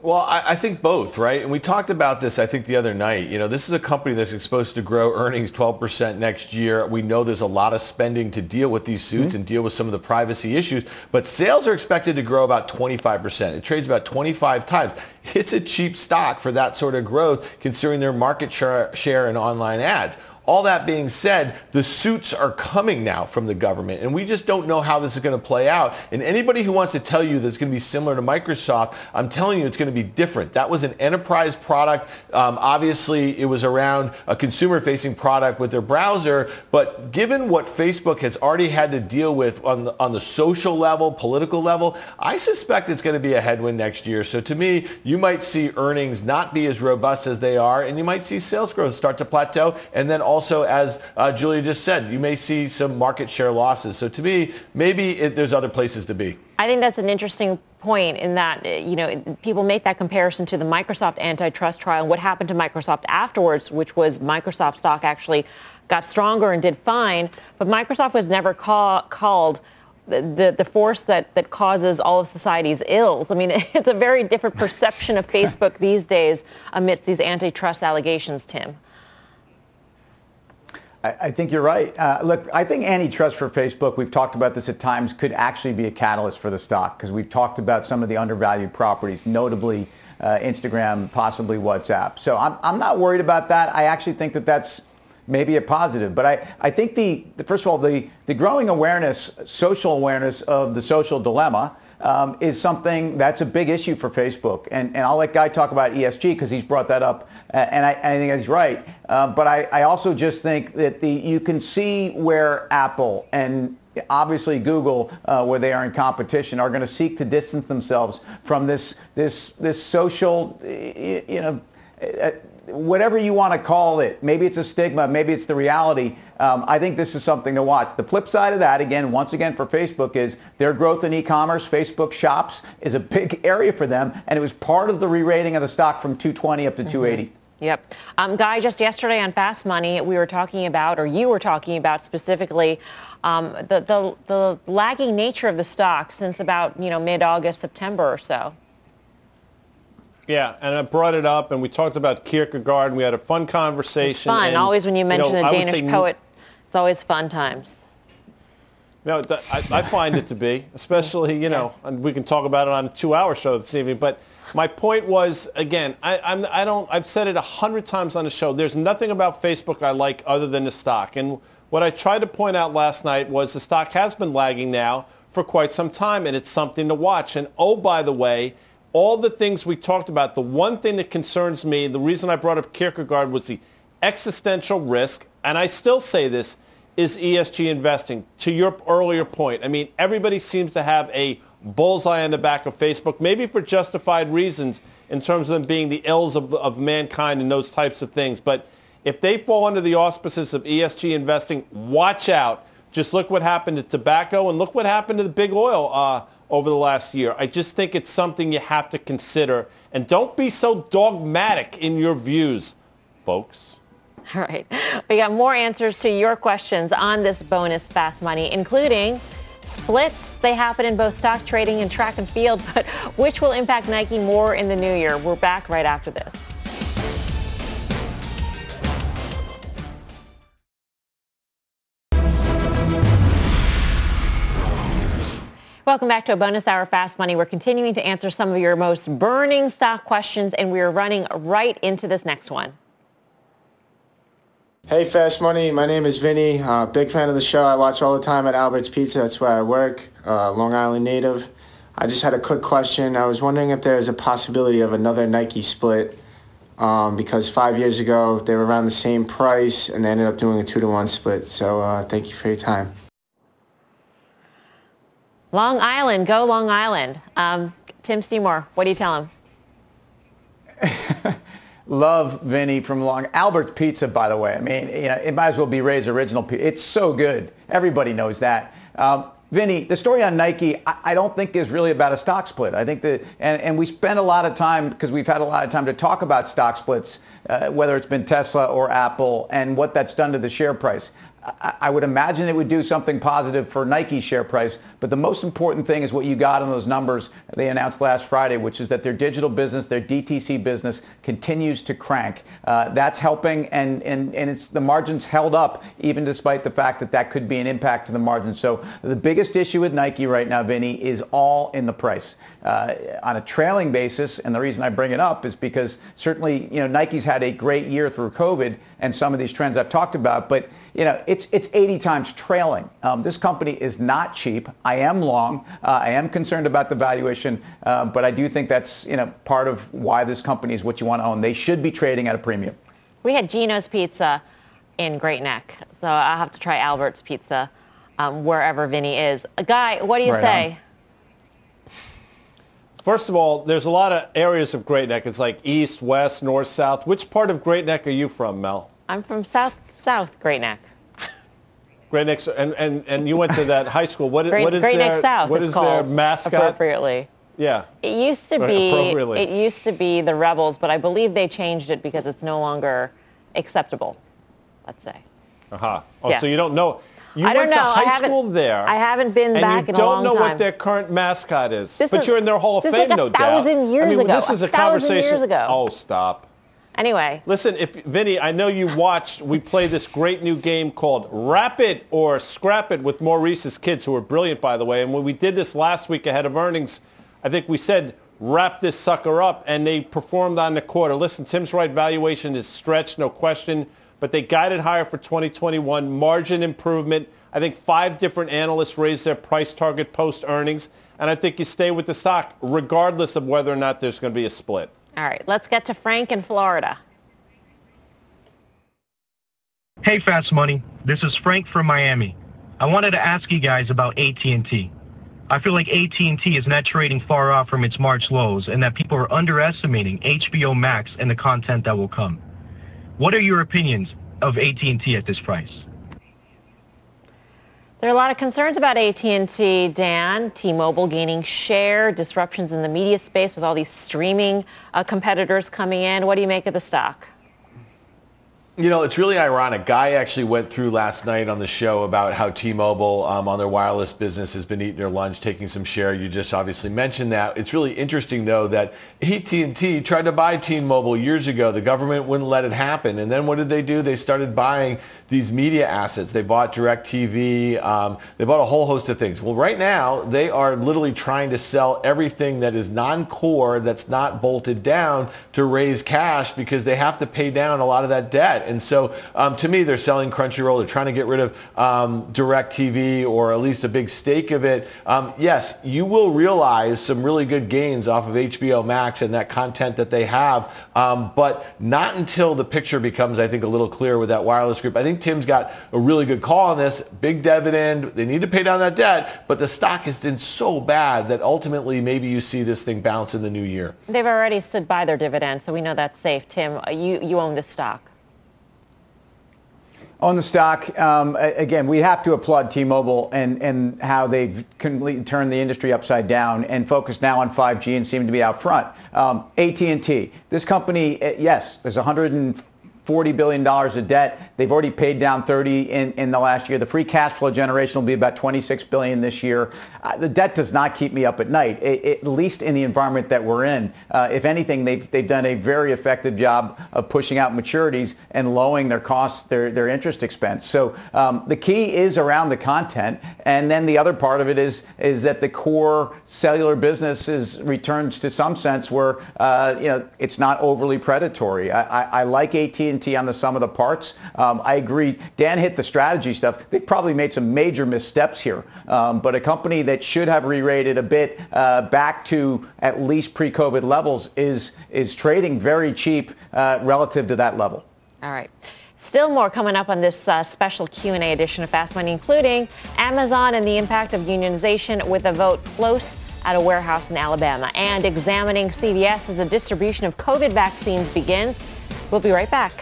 Well, I, I, think both, right? And we talked about this, I think, the other night. You know, this is a company that's supposed to grow earnings 12% next year. We know there's a lot of spending to deal with these suits mm-hmm. and deal with some of the privacy issues, but sales are expected to grow about 25%. It trades about 25 times. It's a cheap stock for that sort of growth, considering their market share, share in online ads. All that being said, the suits are coming now from the government, and we just don't know how this is going to play out. And anybody who wants to tell you that it's going to be similar to Microsoft, I'm telling you it's going to be different. That was an enterprise product. Um, obviously, it was around a consumer-facing product with their browser, but given what Facebook has already had to deal with on the, on the social level, political level, I suspect it's going to be a headwind next year. So to me, you might see earnings not be as robust as they are, and you might see sales growth start to plateau, and then also, as uh, Julia just said, you may see some market share losses. So to me, maybe it, there's other places to be. I think that's an interesting point in that, uh, you know, people make that comparison to the Microsoft antitrust trial and what happened to Microsoft afterwards, which was Microsoft stock actually got stronger and did fine. But Microsoft was never call, called the, the, the, force that, that causes all of society's ills. I mean, it's a very different perception of Facebook these days amidst these antitrust allegations, Tim. I, think you're right. Uh, look, I think antitrust for Facebook, we've talked about this at times, could actually be a catalyst for the stock because we've talked about some of the undervalued properties, notably uh, Instagram, possibly WhatsApp. So I'm, I'm not worried about that. I actually think that that's maybe a positive. But I, I think the, the first of all, the, the growing awareness, social awareness of the social dilemma um, is something that's a big issue for Facebook. And, and I'll let Guy talk about ESG because he's brought that up, uh, and I, I, think he's right. Uh, but I, I also just think that the you can see where Apple and obviously Google, uh, where they are in competition, are going to seek to distance themselves from this this this social, you know. Whatever you want to call it, maybe it's a stigma, maybe it's the reality. Um, I think this is something to watch. The flip side of that, again, once again for Facebook, is their growth in e-commerce. Facebook Shops is a big area for them, and it was part of the re-rating of the stock from 220 up to mm-hmm. 280. Yep. Um, Guy, just yesterday on Fast Money, we were talking about, or you were talking about specifically, um, the, the, the lagging nature of the stock since about, you know, mid-August, September or so. Yeah, and I brought it up, and we talked about Kierkegaard, and we had a fun conversation. It's fun. And, always when you mention you know, a Danish poet, it's always fun times. No, I, I find it to be, especially, you know, yes. and we can talk about it on a two-hour show this evening. But my point was, again, I, I'm, I don't, I've said it a hundred times on the show. There's nothing about Facebook I like other than the stock. And what I tried to point out last night was the stock has been lagging now for quite some time, and it's something to watch. And oh, by the way, all the things we talked about, the one thing that concerns me, the reason I brought up Kierkegaard was the existential risk, and I still say this, is ESG investing. To your earlier point, I mean, everybody seems to have a bullseye on the back of Facebook, maybe for justified reasons in terms of them being the ills of, of mankind and those types of things. But if they fall under the auspices of ESG investing, watch out. Just look what happened to tobacco and look what happened to the big oil uh, over the last year. I just think it's something you have to consider. And don't be so dogmatic in your views, folks. All right. We got more answers to your questions on this bonus fast money, including splits. They happen in both stock trading and track and field, but which will impact Nike more in the new year? We're back right after this. Welcome back to a bonus hour Fast Money. We're continuing to answer some of your most burning stock questions, and we're running right into this next one. Hey, Fast Money. My name is Vinny. Uh, big fan of the show. I watch all the time at Albert's Pizza. That's where I work. Uh, Long Island native. I just had a quick question. I was wondering if there's a possibility of another Nike split um, because five years ago they were around the same price and they ended up doing a two to one split. So uh, thank you for your time. Long Island, go Long Island. Um, Tim Seymour, what do you tell him? Love Vinny from Long Albert's Pizza, by the way. I mean, you know, it might as well be Ray's original pizza. It's so good. Everybody knows that. Um, Vinny, the story on Nike, I, I, don't think is really about a stock split. I think that, and, and we spend a lot of time because we've had a lot of time to talk about stock splits, uh, whether it's been Tesla or Apple, and what that's done to the share price. I would imagine it would do something positive for Nike's share price. But the most important thing is what you got in those numbers they announced last Friday, which is that their digital business, their DTC business, continues to crank. Uh, that's helping, and, and, and it's the margins held up even despite the fact that that could be an impact to the margin. So the biggest issue with Nike right now, Vinny, is all in the price. Uh, on a trailing basis, and the reason I bring it up is because certainly, you know, Nike's had a great year through COVID and some of these trends I've talked about, but you know, it's it's 80 times trailing. Um, this company is not cheap. I am long. Uh, I am concerned about the valuation, uh, but I do think that's you know part of why this company is what you want to own. They should be trading at a premium. We had Gino's Pizza in Great Neck, so I'll have to try Albert's Pizza um, wherever Vinny is. Guy, what do you right say? On. First of all, there's a lot of areas of Great Neck. It's like east, west, north, south. Which part of Great Neck are you from, Mel? I'm from South South Great Neck. Great Neck, and, and, and you went to that high school. What, Great, what is Great their, Neck South, what is their mascot? Appropriately. Yeah. It used to be it used to be the Rebels, but I believe they changed it because it's no longer acceptable. Let's say. Uh-huh. Oh, yeah. so you don't know. You I went to high school there. I haven't been back in a long time. And you don't know what their current mascot is. This but is, you're in their Hall of Fame, like no doubt. Thousand years I mean, ago. This is a, a conversation. Years ago. Oh, stop. Anyway. Listen, if Vinny, I know you watched, we play this great new game called Wrap It or Scrap It with Maurice's kids, who are brilliant, by the way. And when we did this last week ahead of earnings, I think we said, wrap this sucker up, and they performed on the quarter. Listen, Tim's right, valuation is stretched, no question, but they guided higher for 2021, margin improvement. I think five different analysts raised their price target post earnings, and I think you stay with the stock regardless of whether or not there's going to be a split. All right, let's get to Frank in Florida. Hey, Fast Money. This is Frank from Miami. I wanted to ask you guys about AT&T. I feel like AT&T is not trading far off from its March lows and that people are underestimating HBO Max and the content that will come. What are your opinions of AT&T at this price? There are a lot of concerns about AT&T, Dan. T-Mobile gaining share, disruptions in the media space with all these streaming uh, competitors coming in. What do you make of the stock? You know, it's really ironic. Guy actually went through last night on the show about how T-Mobile um, on their wireless business has been eating their lunch, taking some share. You just obviously mentioned that. It's really interesting, though, that AT&T tried to buy T-Mobile years ago. The government wouldn't let it happen. And then what did they do? They started buying these media assets. They bought DirecTV. Um, they bought a whole host of things. Well, right now, they are literally trying to sell everything that is non-core, that's not bolted down to raise cash because they have to pay down a lot of that debt. And so um, to me, they're selling Crunchyroll. They're trying to get rid of um, DirecTV or at least a big stake of it. Um, yes, you will realize some really good gains off of HBO Max and that content that they have, um, but not until the picture becomes, I think, a little clearer with that wireless group. I think Tim's got a really good call on this. Big dividend. They need to pay down that debt, but the stock has been so bad that ultimately maybe you see this thing bounce in the new year. They've already stood by their dividend, so we know that's safe. Tim, uh, you, you own this stock. On the stock, um, again, we have to applaud T-Mobile and, and how they've completely turned the industry upside down and focused now on 5G and seem to be out front. Um, AT&T, this company, eh, yes, there's 100 $40 billion of debt. They've already paid down 30 in, in the last year. The free cash flow generation will be about 26 billion this year. Uh, the debt does not keep me up at night, it, it, at least in the environment that we're in. Uh, if anything, they've, they've done a very effective job of pushing out maturities and lowering their costs, their, their interest expense. So um, the key is around the content. And then the other part of it is, is that the core cellular business is, returns to some sense where uh, you know, it's not overly predatory. I, I, I like AT&T On the sum of the parts. Um, I agree. Dan hit the strategy stuff. They've probably made some major missteps here. Um, but a company that should have re-rated a bit uh, back to at least pre-COVID levels is, is trading very cheap uh, relative to that level. All right. Still more coming up on this uh, special Q&A edition of Fast Money, including Amazon and the impact of unionization with a vote close at a warehouse in Alabama and examining CVS as a distribution of COVID vaccines begins. We'll be right back.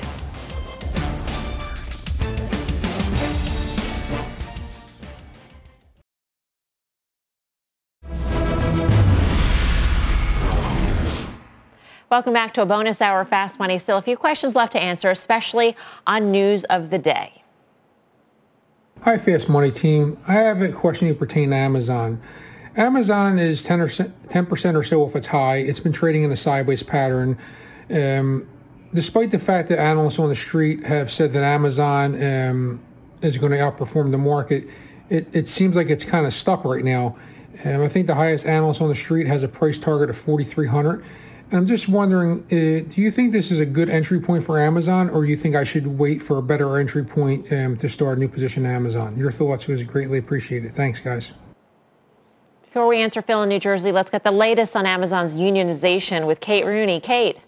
Welcome back to a bonus hour Fast Money. Still a few questions left to answer, especially on news of the day. Hi, Fast Money team. I have a question pertaining to Amazon. Amazon is 10 percent or so off its high. It's been trading in a sideways pattern. Um, despite the fact that analysts on the street have said that Amazon um, is going to outperform the market, it, it seems like it's kind of stuck right now. Um, I think the highest analyst on the street has a price target of 4,300. And I'm just wondering, uh, do you think this is a good entry point for Amazon, or do you think I should wait for a better entry point um, to start a new position in Amazon? Your thoughts was greatly appreciated. Thanks, guys. Before we answer Phil in New Jersey, let's get the latest on Amazon's unionization with Kate Rooney. Kate.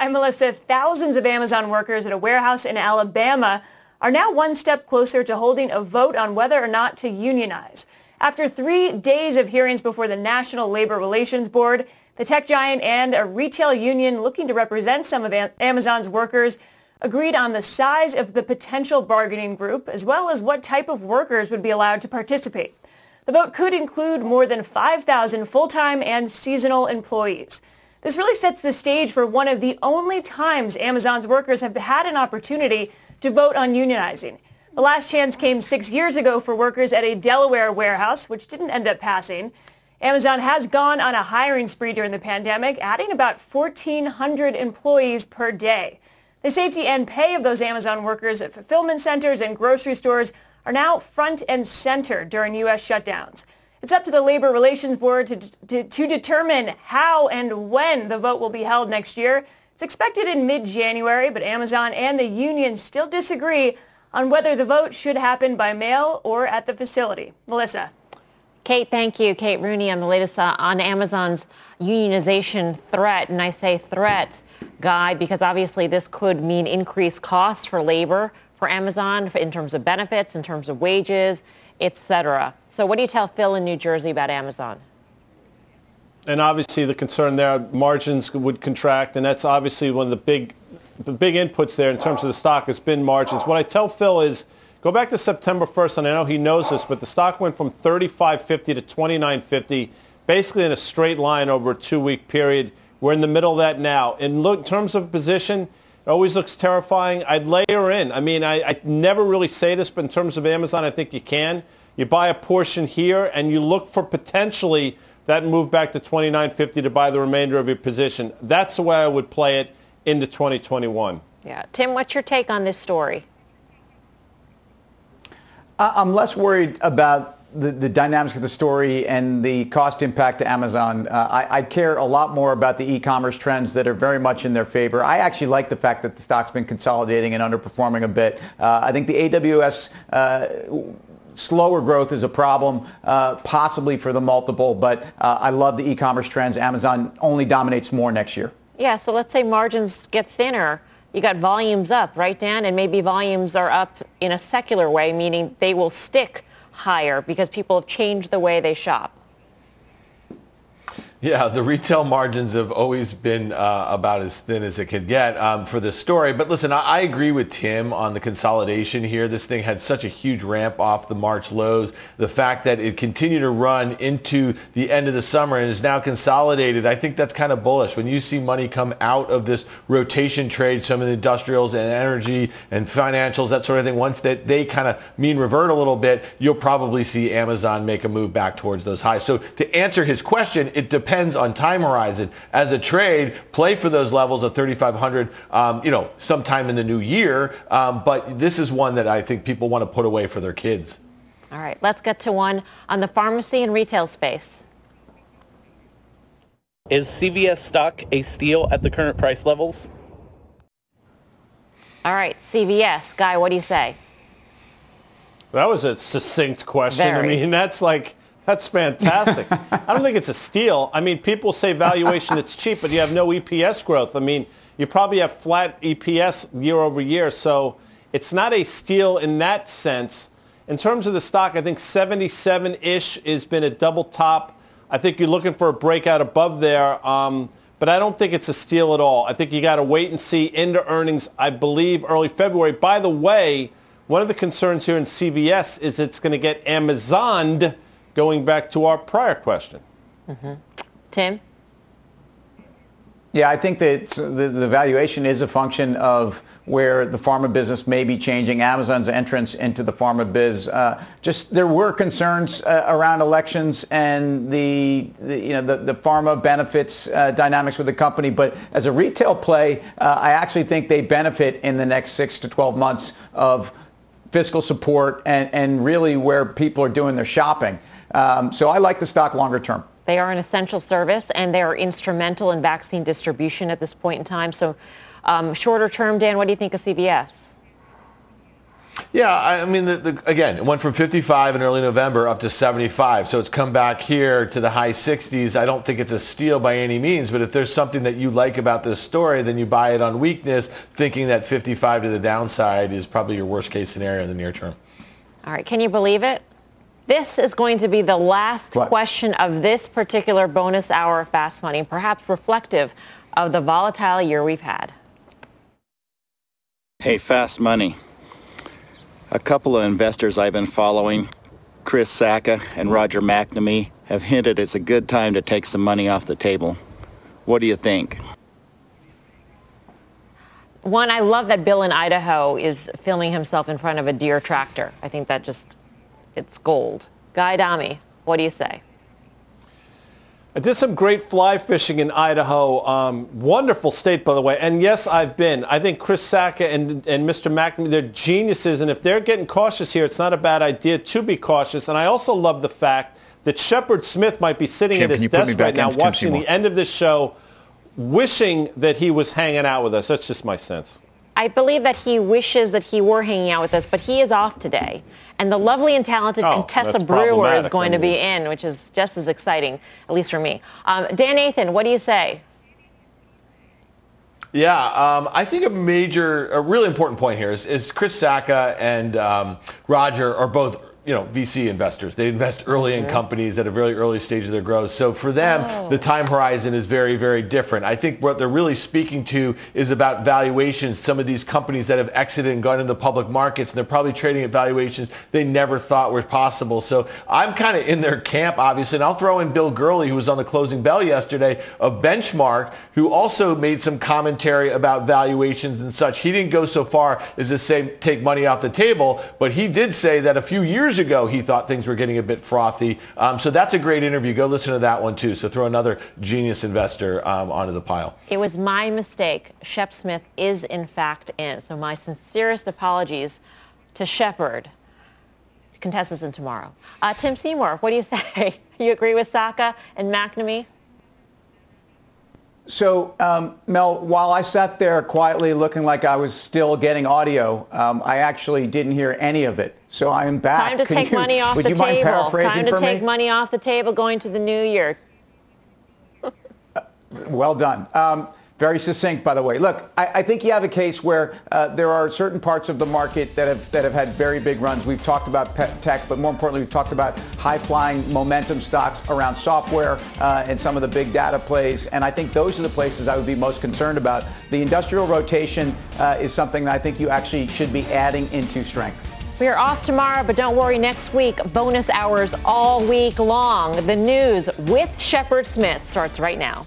Hi, Melissa. Thousands of Amazon workers at a warehouse in Alabama are now one step closer to holding a vote on whether or not to unionize. After three days of hearings before the National Labor Relations Board, the tech giant and a retail union looking to represent some of Amazon's workers agreed on the size of the potential bargaining group as well as what type of workers would be allowed to participate. The vote could include more than 5,000 full-time and seasonal employees. This really sets the stage for one of the only times Amazon's workers have had an opportunity to vote on unionizing. The last chance came six years ago for workers at a Delaware warehouse, which didn't end up passing. Amazon has gone on a hiring spree during the pandemic, adding about 1,400 employees per day. The safety and pay of those Amazon workers at fulfillment centers and grocery stores are now front and center during U.S. shutdowns. It's up to the Labor Relations Board to, to, to, determine how and when the vote will be held next year. It's expected in mid-January, but Amazon and the union still disagree on whether the vote should happen by mail or at the facility. Melissa. Kate, thank you. Kate Rooney on the latest uh, on Amazon's unionization threat. And I say threat, Guy, because obviously this could mean increased costs for labor for Amazon in terms of benefits, in terms of wages, etc. So what do you tell Phil in New Jersey about Amazon? And obviously the concern there, margins would contract, and that's obviously one of the big, the big inputs there in terms of the stock has been margins. What I tell Phil is go back to September 1st, and I know he knows this, but the stock went from 35.50 to 29.50, basically in a straight line over a two-week period. We're in the middle of that now. In, terms of position, it always looks terrifying. I'd layer in. I mean, I, I never really say this, but in terms of Amazon, I think you can. You buy a portion here, and you look for potentially that move back to 29.50 to buy the remainder of your position. That's the way I would play it into 2021. Yeah. Tim, what's your take on this story? I'm less worried about the, the, dynamics of the story and the cost impact to Amazon. Uh, I, I, care a lot more about the e-commerce trends that are very much in their favor. I actually like the fact that the stock's been consolidating and underperforming a bit. Uh, I think the AWS uh, slower growth is a problem, uh, possibly for the multiple, but uh, I love the e-commerce trends. Amazon only dominates more next year. Yeah, so let's say margins get thinner. You got volumes up, right, Dan? And maybe volumes are up in a secular way, meaning they will stick higher because people have changed the way they shop. Yeah, the retail margins have always been uh, about as thin as it could get um, for this story. But listen, I, I, agree with Tim on the consolidation here. This thing had such a huge ramp off the March lows. The fact that it continued to run into the end of the summer and is now consolidated, I think that's kind of bullish. When you see money come out of this rotation trade, some of the industrials and energy and financials, that sort of thing, once that they kind of mean revert a little bit, you'll probably see Amazon make a move back towards those highs. So to answer his question, it depends depends on time horizon. As a trade, play for those levels of 3,500, um, you know, sometime in the new year. Um, but this is one that I think people want to put away for their kids. All right, let's get to one on the pharmacy and retail space. Is CVS stock a steal at the current price levels? All right, CVS. Guy, what do you say? That was a succinct question. Very. I mean, that's like that's fantastic. I don't think it's a steal. I mean, people say valuation, it's cheap, but you have no EPS growth. I mean, you probably have flat EPS year over year. So it's not a steal in that sense. In terms of the stock, I think 77-ish has been a double top. I think you're looking for a breakout above there. Um, but I don't think it's a steal at all. I think you got to wait and see into earnings, I believe, early February. By the way, one of the concerns here in CVS is it's going to get Amazoned going back to our prior question. Mm-hmm. Tim? Yeah, I think that the, the valuation is a function of where the pharma business may be changing, Amazon's entrance into the pharma biz. Uh, just there were concerns uh, around elections and the, the, you know the, the pharma benefits uh, dynamics with the company. But as a retail play, uh, I actually think they benefit in the next six to 12 months of fiscal support and, and really where people are doing their shopping. Um, so I like the stock longer term. They are an essential service and they are instrumental in vaccine distribution at this point in time. So um, shorter term, Dan, what do you think of CVS? Yeah, I mean, the, the, again, it went from 55 in early November up to 75. So it's come back here to the high 60s. I don't think it's a steal by any means, but if there's something that you like about this story, then you buy it on weakness, thinking that 55 to the downside is probably your worst case scenario in the near term. All right, can you believe it? This is going to be the last what? question of this particular bonus hour of Fast Money, perhaps reflective of the volatile year we've had. Hey, Fast Money. A couple of investors I've been following, Chris Sacca and Roger McNamee, have hinted it's a good time to take some money off the table. What do you think? One, I love that Bill in Idaho is filming himself in front of a Deere tractor. I think that just it's gold. Guy Adami, what do you say? I did some great fly fishing in Idaho. Um, wonderful state, by the way. And yes, I've been. I think Chris Sacca and, and Mr. McNamee, they're geniuses. And if they're getting cautious here, it's not a bad idea to be cautious. And I also love the fact that Shepard Smith might be sitting Kim, at his desk right now watching the end of this show, wishing that he was hanging out with us. That's just my sense. I believe that he wishes that he were hanging out with us, but he is off today. And the lovely and talented Oh, Contessa Brewer is going to be in, which is just as exciting, at least for me. Um, Dan Nathan, what do you say? Yeah, um, I think a major, a really important point here is, is Chris Sacca and um, Roger are both, you know, VC investors. They invest early in companies at a very early stage of their growth. So for them, Oh. the time horizon is very, very different. I think what they're really speaking to is about valuations. Some of these companies that have exited and gone into the public markets, and they're probably trading at valuations they never thought were possible. So I'm kind of in their camp, obviously. And I'll throw in Bill Gurley, who was on the closing bell yesterday of Benchmark, who also made some commentary about valuations and such. He didn't go so far as to say take money off the table, but he did say that a few years ago he thought things were getting a bit frothy. Um, so that's a great interview. Go listen to that one too. So throw another genius investor um, onto the pile. It was my mistake. Shep Smith is in fact in. So my sincerest apologies to Shepard. Contestants in tomorrow. Uh, Tim Seymour, what do you say? You agree with Sacca and McNamee? So, um, Mel, while I sat there quietly looking like I was still getting audio, um, I actually didn't hear any of it. So I am back. Time to Can take you- money off would the you mind table. Time to take me? money off the table going to the new year. Well done. Um, very succinct, by the way. Look, I, I think you have a case where uh, there are certain parts of the market that have that have had very big runs. We've talked about tech, but more importantly, we've talked about high-flying momentum stocks around software uh, and some of the big data plays. And I think those are the places I would be most concerned about. The industrial rotation uh, is something that I think you actually should be adding into strength. We are off tomorrow, but don't worry, next week, bonus hours all week long. The news with Shepard Smith starts right now.